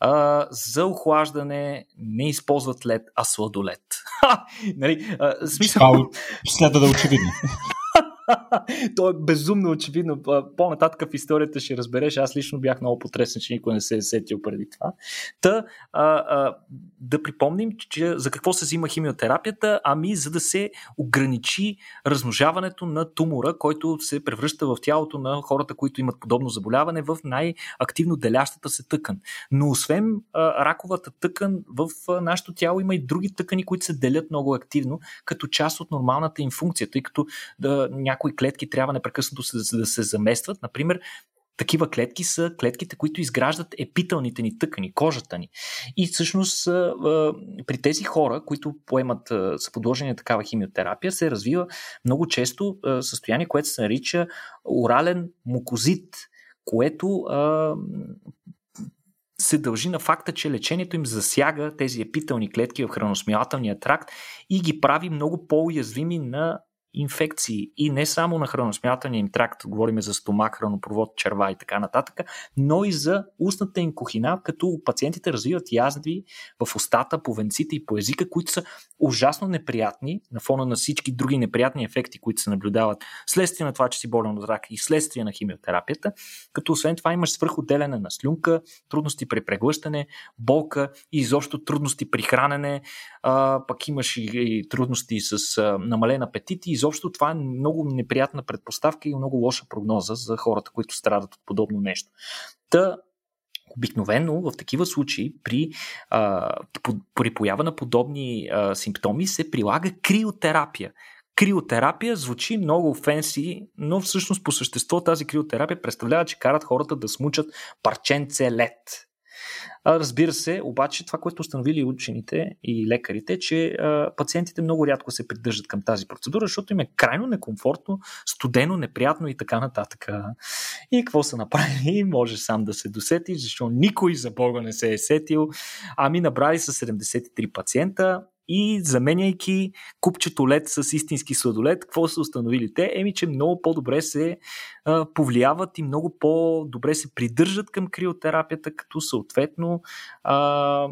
а, за охлаждане не използват лед, а сладолед. нали, а, смисъл... Следва да е очевидно. То е безумно очевидно. По-нататък в историята ще разбереш. Аз лично бях много потресен, че никой не се е сетил преди това. Та, а, а, да припомним, че за какво се взима химиотерапията? Ами за да се ограничи размножаването на тумора, който се превръща в тялото на хората, които имат подобно заболяване в най-активно делящата се тъкан. Но освен а, раковата тъкан, в нашето тяло има и други тъкани, които се делят много активно, като част от нормалната им функция, тъй като да, някои клетки трябва непрекъснато да се заместват. Например, такива клетки са клетките, които изграждат епителните ни тъкани, кожата ни. И всъщност при тези хора, които поемат, са подложени на такава химиотерапия, се развива много често състояние, което се нарича орален мукозит, което се дължи на факта, че лечението им засяга тези епителни клетки в храносмилателния тракт и ги прави много по-уязвими на инфекции и не само на храносмятания им тракт, говорим за стомак, хранопровод, черва и така нататък, но и за устната им кухина, като пациентите развиват язви в устата, по венците и по езика, които са ужасно неприятни на фона на всички други неприятни ефекти, които се наблюдават следствие на това, че си болен от рак и следствие на химиотерапията, като освен това имаш свръхотделяне на слюнка, трудности при преглъщане, болка и изобщо трудности при хранене, а, пък имаш и, и трудности с а, намален апетит и изобщо това е много неприятна предпоставка и много лоша прогноза за хората, които страдат от подобно нещо. Та, Обикновено в такива случаи при, а, при поява на подобни а, симптоми се прилага криотерапия. Криотерапия звучи много фенси, но всъщност по същество тази криотерапия представлява, че карат хората да смучат парченце лед. Разбира се, обаче това, което установили учените и лекарите, че пациентите много рядко се придържат към тази процедура, защото им е крайно некомфортно, студено, неприятно и така нататък. И какво са направили? Може сам да се досети, защото никой за Бога не се е сетил. Ами набрали са 73 пациента, и заменяйки купчето лед с истински сладолед, какво са установили те? Еми, че много по-добре се а, повлияват и много по-добре се придържат към криотерапията, като съответно а,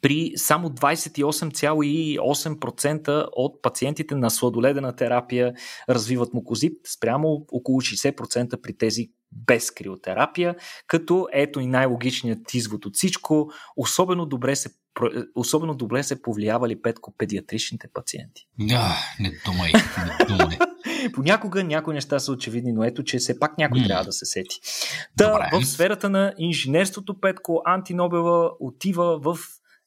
при само 28,8% от пациентите на сладоледена терапия развиват мукозит, спрямо около 60% при тези без криотерапия, като ето и най-логичният извод от всичко, особено добре се особено добре се повлиявали петко педиатричните пациенти. Да, не думай, не думай. Понякога някои неща са очевидни, но ето, че все пак някой mm. трябва да се сети. Та, в сферата на инженерството, Петко, антинобела отива в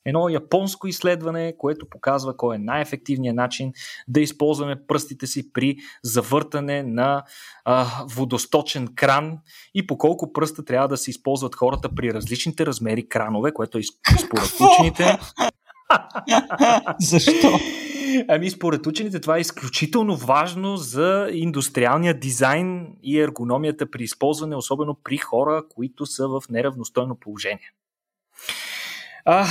едно японско изследване, което показва кой е най-ефективният начин да използваме пръстите си при завъртане на а, водосточен кран и по колко пръста трябва да се използват хората при различните размери кранове, което е според учените. Защо? Ами, според учените това е изключително важно за индустриалния дизайн и ергономията при използване, особено при хора, които са в неравностойно положение. А,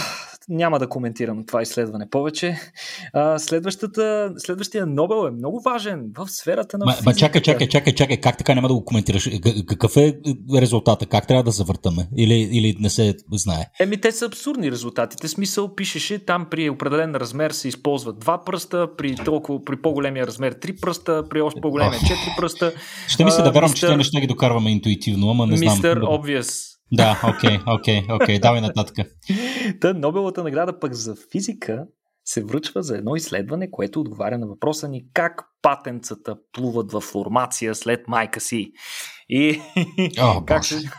няма да коментирам това изследване повече. А, следващата, следващия Нобел е много важен в сферата на. Ма, ма чакай, чакай, чакай, чакай, как така няма да го коментираш? Какъв е резултата? Как трябва да завъртаме? Или, или не се знае? Еми, те са абсурдни резултатите. Смисъл, пишеше там при определен размер се използват два пръста, при, толкова, при по-големия размер три пръста, при още по-големия четири пръста. Ще ми се да вярвам, че те неща ги докарваме интуитивно, ама не знам. Мистер Obvious да, окей, окей, окей, давай нататък. Та Нобеловата награда пък за физика се връчва за едно изследване, което отговаря на въпроса ни как патенцата плуват в формация след майка си. И О, как се...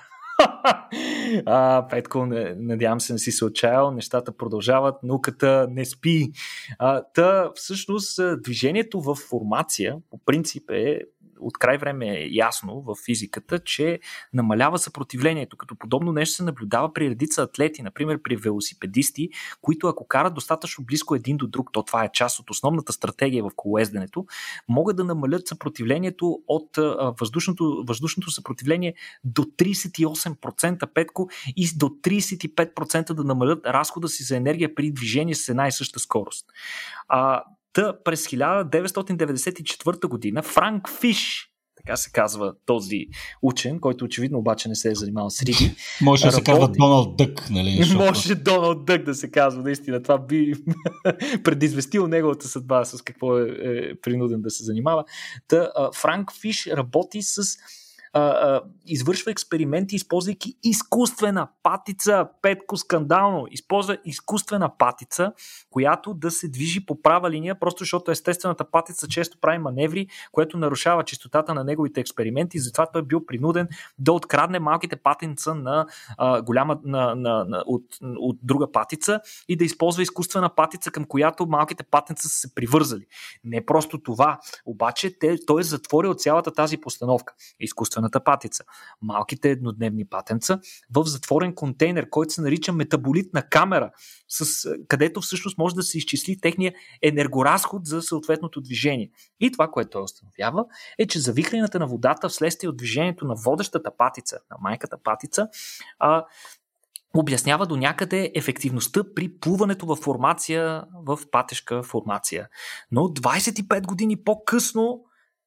а, Петко, надявам се не си се отчаял, нещата продължават, науката не спи. А, та, всъщност, движението в формация по принцип е от край време е ясно в физиката, че намалява съпротивлението, като подобно нещо се наблюдава при редица атлети, например при велосипедисти, които ако карат достатъчно близко един до друг, то това е част от основната стратегия в колоезденето, могат да намалят съпротивлението от въздушното, въздушното съпротивление до 38% петко и до 35% да намалят разхода си за енергия при движение с една и съща скорост. А, Та през 1994 година Франк Фиш, така се казва този учен, който очевидно обаче не се е занимавал с риби. Може да се казва Доналд Дък, нали? Защото... Може Доналд Дък да се казва, наистина. Това би предизвестило неговата съдба с какво е, е принуден да се занимава. Та, Франк Фиш работи с а, а, извършва експерименти, използвайки изкуствена патица. Петко скандално. Използва изкуствена патица, която да се движи по права линия, просто защото естествената патица често прави маневри, което нарушава чистотата на неговите експерименти. Затова той е бил принуден да открадне малките патенца на а, голяма на, на, на, от, от друга патица и да използва изкуствена патица, към която малките патенца са се привързали. Не просто това, обаче те, той е затворил цялата тази постановка. Изкуствена собствената патица. Малките еднодневни патенца в затворен контейнер, който се нарича метаболитна камера, с, където всъщност може да се изчисли техния енергоразход за съответното движение. И това, което той установява, е, че завихрянето на водата вследствие от движението на водещата патица, на майката патица, а, обяснява до някъде ефективността при плуването в формация, в патешка формация. Но 25 години по-късно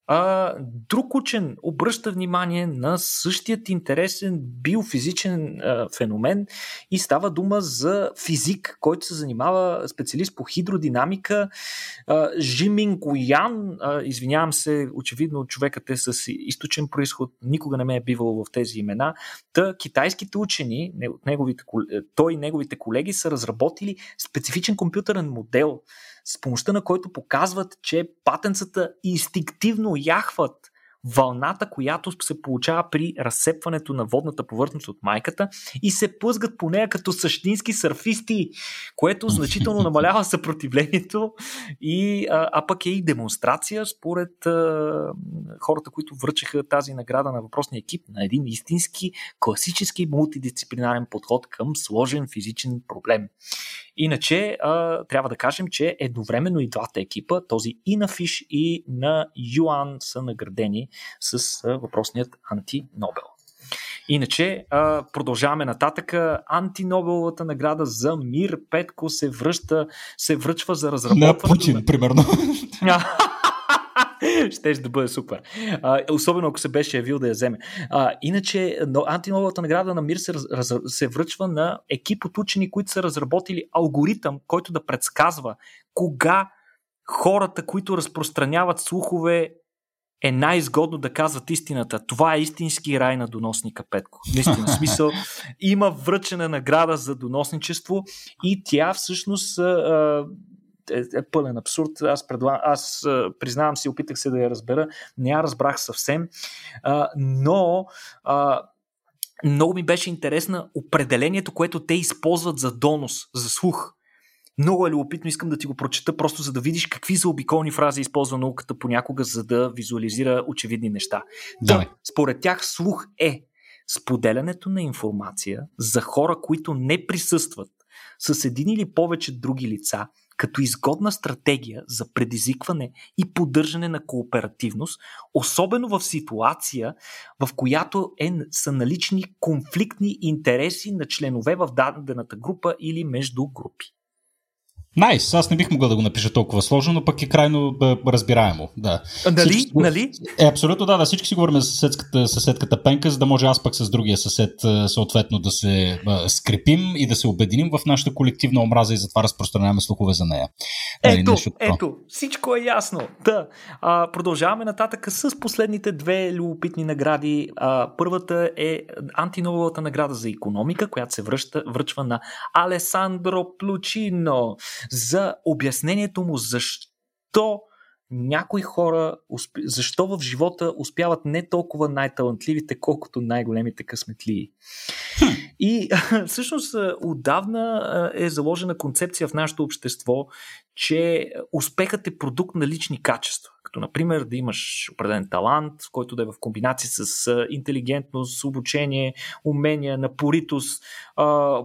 а, друг учен обръща внимание на същият интересен биофизичен а, феномен и става дума за физик, който се занимава специалист по хидродинамика. А, Жимин Гоян, а, извинявам се, очевидно човекът е с източен происход, никога не ме е бивал в тези имена. Та китайските учени, неговите, той и неговите колеги са разработили специфичен компютърен модел, с помощта на който показват, че патенцата инстинктивно яхват вълната, която се получава при разсепването на водната повърхност от майката и се плъзгат по нея като същински сърфисти, което значително намалява съпротивлението и, а, а пък е и демонстрация според а, хората, които връчаха тази награда на въпросния екип на един истински класически мултидисциплинарен подход към сложен физичен проблем. Иначе а, трябва да кажем, че едновременно и двата екипа, този и на Фиш и на Юан са наградени с въпросният антинобел. Иначе а, продължаваме нататък. Антинобеловата награда за мир Петко се връща, се връчва за разработване. На Путин, примерно. Щеше да бъде супер. А, особено ако се беше явил да я вземе. А, иначе, но антиновата награда на мир се, раз, се връчва на екип от учени, които са разработили алгоритъм, който да предсказва кога хората, които разпространяват слухове, е най-изгодно да казват истината. Това е истински рай на доносника Петко. Наистина, смисъл. Има връчена награда за доносничество и тя всъщност е, е пълен абсурд. Аз, предла... аз признавам си, опитах се да я разбера, не я разбрах съвсем, а, но а, много ми беше интересна определението, което те използват за донос, за слух. Много е любопитно, искам да ти го прочета, просто за да видиш какви заобиколни фрази използва науката понякога, за да визуализира очевидни неща. Да, според тях слух е споделянето на информация за хора, които не присъстват с един или повече други лица като изгодна стратегия за предизвикване и поддържане на кооперативност, особено в ситуация, в която е, са налични конфликтни интереси на членове в дадената група или между групи. Найс, nice. аз не бих могъл да го напиша толкова сложно, но пък е крайно бе, разбираемо. Да. Нали? Всички, нали? Е, абсолютно да, да. Всички си говорим за съседката, съседката Пенка, за да може аз пък с другия съсед съответно да се а, скрепим и да се обединим в нашата колективна омраза и затова разпространяваме слухове за нея. Нали, ето, нещо ето, всичко е ясно. Да. А, продължаваме нататък с последните две любопитни награди. А, първата е антиновата награда за економика, която се връща, връчва на Алесандро Плучино за обяснението му защо някои хора, защо в живота успяват не толкова най-талантливите, колкото най-големите късметлии. И всъщност отдавна е заложена концепция в нашето общество, че успехът е продукт на лични качества. Като, например, да имаш определен талант, който да е в комбинация с интелигентност, обучение, умения, напоритост,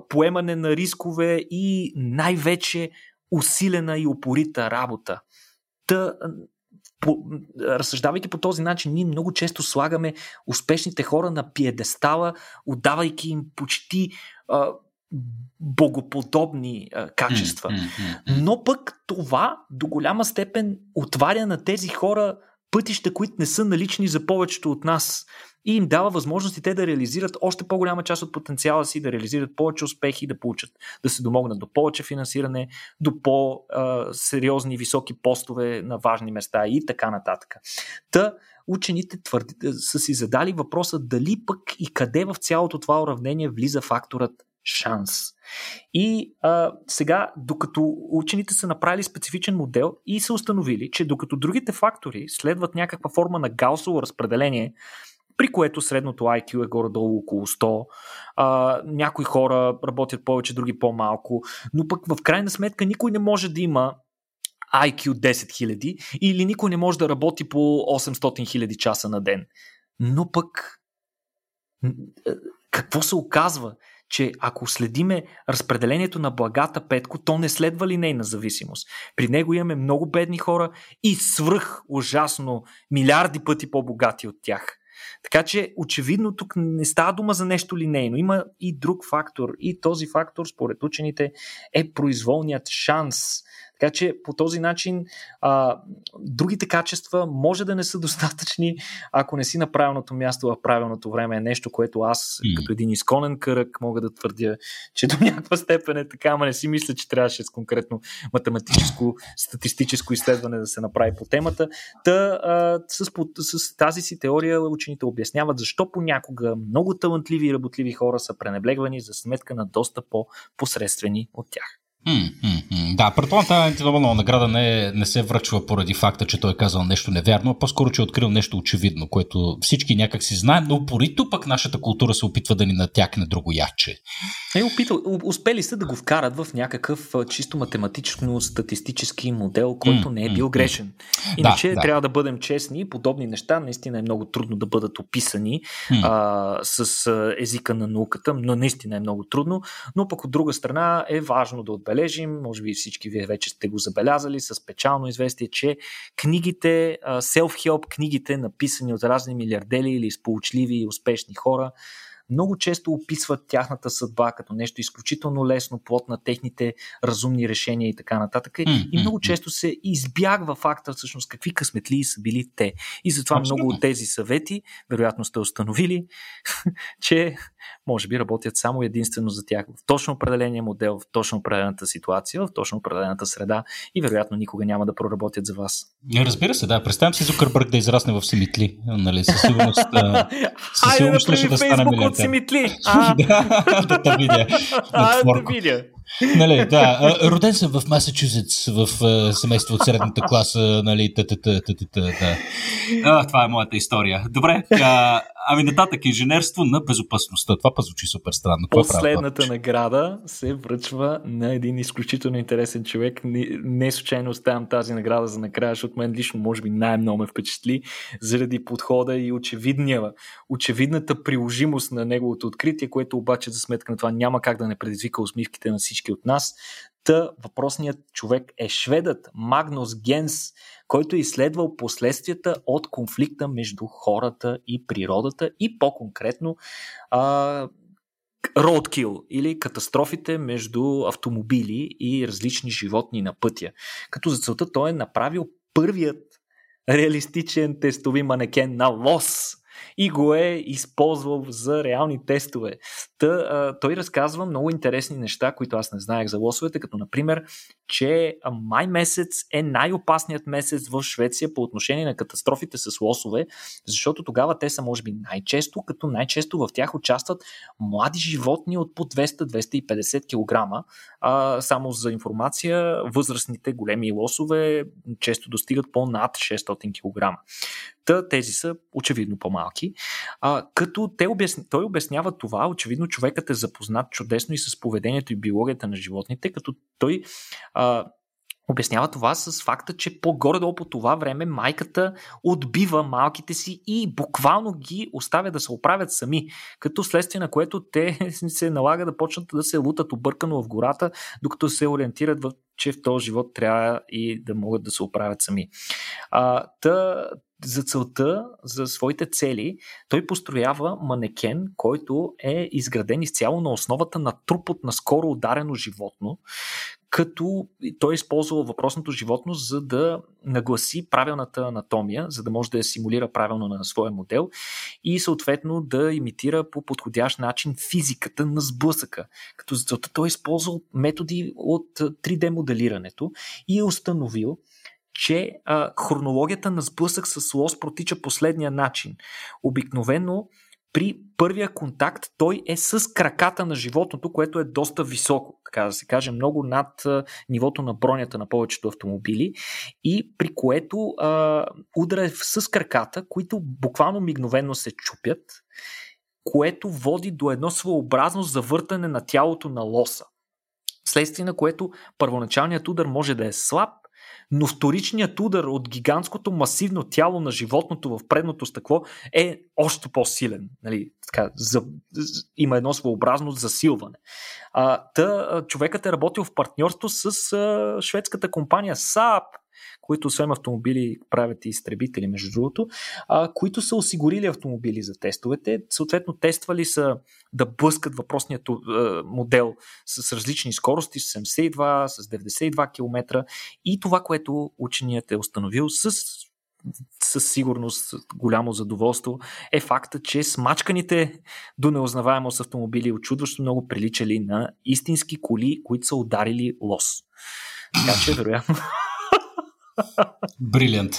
поемане на рискове и най-вече усилена и упорита работа. Та, по, разсъждавайки по този начин, ние много често слагаме успешните хора на пиедестала, отдавайки им почти а, богоподобни а, качества. Но пък това до голяма степен отваря на тези хора пътища, които не са налични за повечето от нас и им дава възможности те да реализират още по-голяма част от потенциала си, да реализират повече успехи, да получат, да се домогнат до повече финансиране, до по-сериозни високи постове на важни места и така нататък. Та, учените твърди, са си задали въпроса дали пък и къде в цялото това уравнение влиза факторът шанс. И а, сега, докато учените са направили специфичен модел и са установили, че докато другите фактори следват някаква форма на гаусово разпределение, при което средното IQ е горе-долу около 100. А, някои хора работят повече, други по-малко, но пък в крайна сметка никой не може да има IQ 10 000 или никой не може да работи по 800 000 часа на ден. Но пък какво се оказва? Че ако следиме разпределението на благата Петко, то не следва линейна зависимост. При него имаме много бедни хора и свръх ужасно милиарди пъти по-богати от тях. Така че, очевидно, тук не става дума за нещо линейно. Има и друг фактор. И този фактор, според учените, е произволният шанс така че по този начин а, другите качества може да не са достатъчни, ако не си на правилното място в правилното време. Е нещо, което аз, mm. като един изконен кръг, мога да твърдя, че до някаква степен е така, ама не си мисля, че трябваше с конкретно математическо, статистическо изследване да се направи по темата. Та, а, с, с тази си теория учените обясняват защо понякога много талантливи и работливи хора са пренеблегвани за сметка на доста по-посредствени от тях. Да, предполагам, тази антинобелнова награда не, не се връчва поради факта, че той е казал нещо невярно, а по-скоро, че е открил нещо очевидно, което всички някак си знаем, но порито пък нашата култура се опитва да ни натякне друго яче. Е, опитал, успели са да го вкарат в някакъв чисто математично-статистически модел, който не е бил грешен. Иначе да, да. трябва да бъдем честни, подобни неща наистина е много трудно да бъдат описани mm-hmm. а, с езика на науката, но наистина е много трудно, но пък от друга страна е важно да отбележим отбележим, може би всички вие вече сте го забелязали, с печално известие, че книгите, self-help книгите, написани от разни милиардели или сполучливи и успешни хора, много често описват тяхната съдба като нещо изключително лесно, плод на техните разумни решения и така нататък. Mm-hmm. И много често се избягва факта всъщност какви късметли са били те. И затова Абсолютно. много от тези съвети, вероятно сте установили, че може би работят само единствено за тях в точно определения модел, в точно определената ситуация, в точно определената среда и вероятно никога няма да проработят за вас. Разбира се, да. Представям си Зукърбърг да израсне в Симитли. Нали, със сигурност, със сигурност да ще да стане от Симитли. да, да те видя. А, да видя. Нали, да. Роден съм в Масачузетс, в семейство от средната класа, нали, да. А, това е моята история. Добре, а, ами нататък инженерство на безопасността. Това па звучи супер странно. Последната награда се връчва на един изключително интересен човек. Не, не случайно оставям тази награда за накрая, защото мен лично може би най-много ме впечатли заради подхода и очевидния, очевидната приложимост на неговото откритие, което обаче за сметка на това няма как да не предизвика усмивките на всички от нас. Та въпросният човек е шведът Магнус Генс, който е изследвал последствията от конфликта между хората и природата и по-конкретно roadkill или катастрофите между автомобили и различни животни на пътя. Като за целта той е направил първият реалистичен тестови манекен на лос и го е използвал за реални тестове. Та, а, той разказва много интересни неща, които аз не знаех за лосовете, като например, че май месец е най-опасният месец в Швеция по отношение на катастрофите с лосове, защото тогава те са може би най-често, като най-често в тях участват млади животни от по 200-250 кг. А, само за информация, възрастните големи лосове често достигат по над 600 кг. Та, тези са очевидно по-малки. А, като те обясня, той обяснява това, очевидно човекът е запознат чудесно и с поведението и биологията на животните, като той а, Обяснява това с факта, че по-горе-долу по това време майката отбива малките си и буквално ги оставя да се оправят сами, като следствие на което те се налага да почнат да се лутат объркано в гората, докато се ориентират в че в този живот трябва и да могат да се оправят сами. А, та, за целта, за своите цели, той построява манекен, който е изграден изцяло на основата на труп от наскоро ударено животно, като той е използвал въпросното животно, за да нагласи правилната анатомия, за да може да я симулира правилно на своя модел и съответно да имитира по подходящ начин физиката на сблъсъка. Като за целта той е използвал методи от 3D моделирането и е установил, че а, хронологията на сблъсък с лос протича последния начин. Обикновено при първия контакт той е с краката на животното, което е доста високо, така да се каже, много над нивото на бронята на повечето автомобили и при което а, удара е с краката, които буквално мигновено се чупят, което води до едно своеобразно завъртане на тялото на лоса. Следствие на което първоначалният удар може да е слаб, но вторичният удар от гигантското масивно тяло на животното в предното стъкло е още по-силен. Нали, така, за, има едно своеобразно засилване. А, та, човекът е работил в партньорство с а, шведската компания Saab, които освен автомобили правят и изтребители, между другото, а, които са осигурили автомобили за тестовете. Съответно, тествали са да блъскат въпросният модел с различни скорости, с 72, с 92 км и това, което ученият е установил с със сигурност голямо задоволство е факта, че смачканите до неузнаваемост автомобили очудващо много приличали на истински коли, които са ударили лос. Така че, вероятно. Брилиант.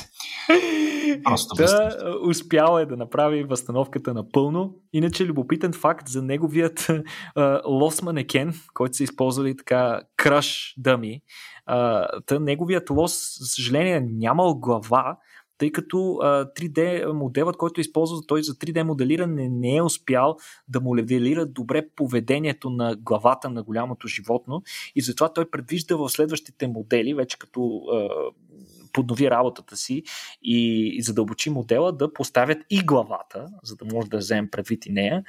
Просто да, успял е да направи възстановката напълно. Иначе любопитен факт за неговият uh, лос манекен, който са използвали така краш дъми. Uh, неговият лос, за съжаление, нямал глава, тъй като а, 3D моделът, който е използва той за 3D моделиране, не е успял да моделира добре поведението на главата на голямото животно и затова той предвижда в следващите модели, вече като а, поднови работата си и, и задълбочи модела, да поставят и главата, за да може да вземем предвид и нея.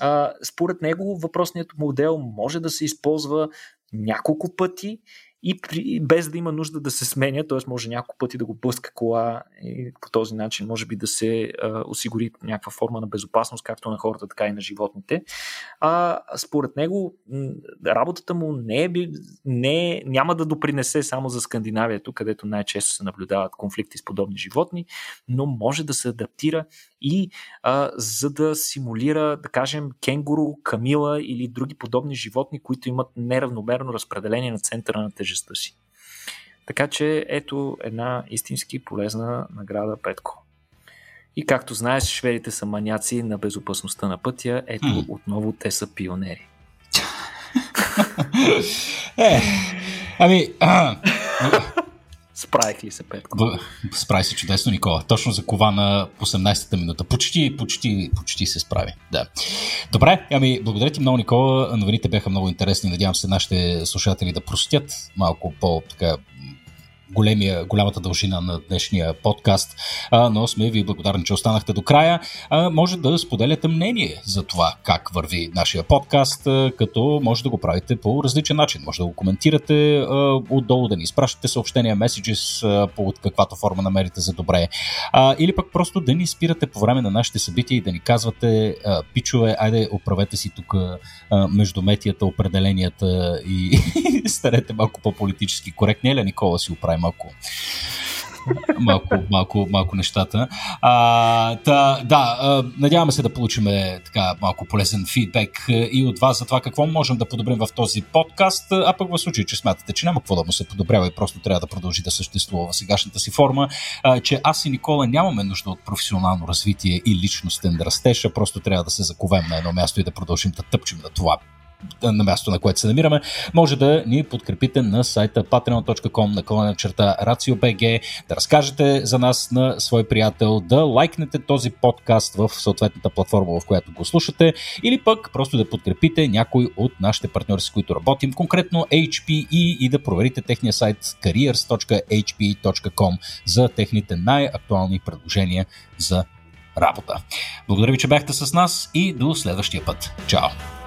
А, според него въпросният модел може да се използва няколко пъти и при, без да има нужда да се сменя, т.е. може няколко пъти да го блъска кола и по този начин може би да се а, осигури някаква форма на безопасност, както на хората, така и на животните. А според него работата му не е, не, няма да допринесе само за Скандинавието, където най-често се наблюдават конфликти с подобни животни, но може да се адаптира и а, за да симулира, да кажем, кенгуру, камила или други подобни животни, които имат неравномерно разпределение на центъра на тежестта си. Така че ето една истински полезна награда Петко. И както знаеш, шведите са маняци на безопасността на пътя. Ето mm. отново те са пионери. е, ами, Справих ли се, Петко? Справи се чудесно, Никола. Точно за кова на 18-та минута. Почти, почти, почти се справи. Да. Добре, ами благодаря ти много, Никола. Новините бяха много интересни. Надявам се нашите слушатели да простят малко по-така големия, голямата дължина на днешния подкаст, а, но сме ви благодарни, че останахте до края. А, може да споделяте мнение за това как върви нашия подкаст, а, като може да го правите по различен начин. Може да го коментирате а, отдолу, да ни изпращате съобщения, меседжес по от каквато форма намерите за добре. А, или пък просто да ни спирате по време на нашите събития и да ни казвате, а, пичове, айде, оправете си тук междуметията, определенията и старете малко по-политически коректни. Еля Никола си оправим малко. Малко, малко, малко нещата. А, та, да, надяваме се да получим така малко полезен фидбек и от вас за това какво можем да подобрим в този подкаст, а пък в случай, че смятате, че няма какво да му се подобрява и просто трябва да продължи да съществува в сегашната си форма, а, че аз и Никола нямаме нужда от професионално развитие и личностен растеж, а просто трябва да се заковем на едно място и да продължим да тъпчем на това на място, на което се намираме, може да ни подкрепите на сайта patreon.com на колена черта RACIO.BG, да разкажете за нас на свой приятел, да лайкнете този подкаст в съответната платформа, в която го слушате, или пък просто да подкрепите някой от нашите партньори, с които работим, конкретно HPE и да проверите техния сайт careers.hpe.com за техните най-актуални предложения за работа. Благодаря ви, че бяхте с нас и до следващия път. Чао!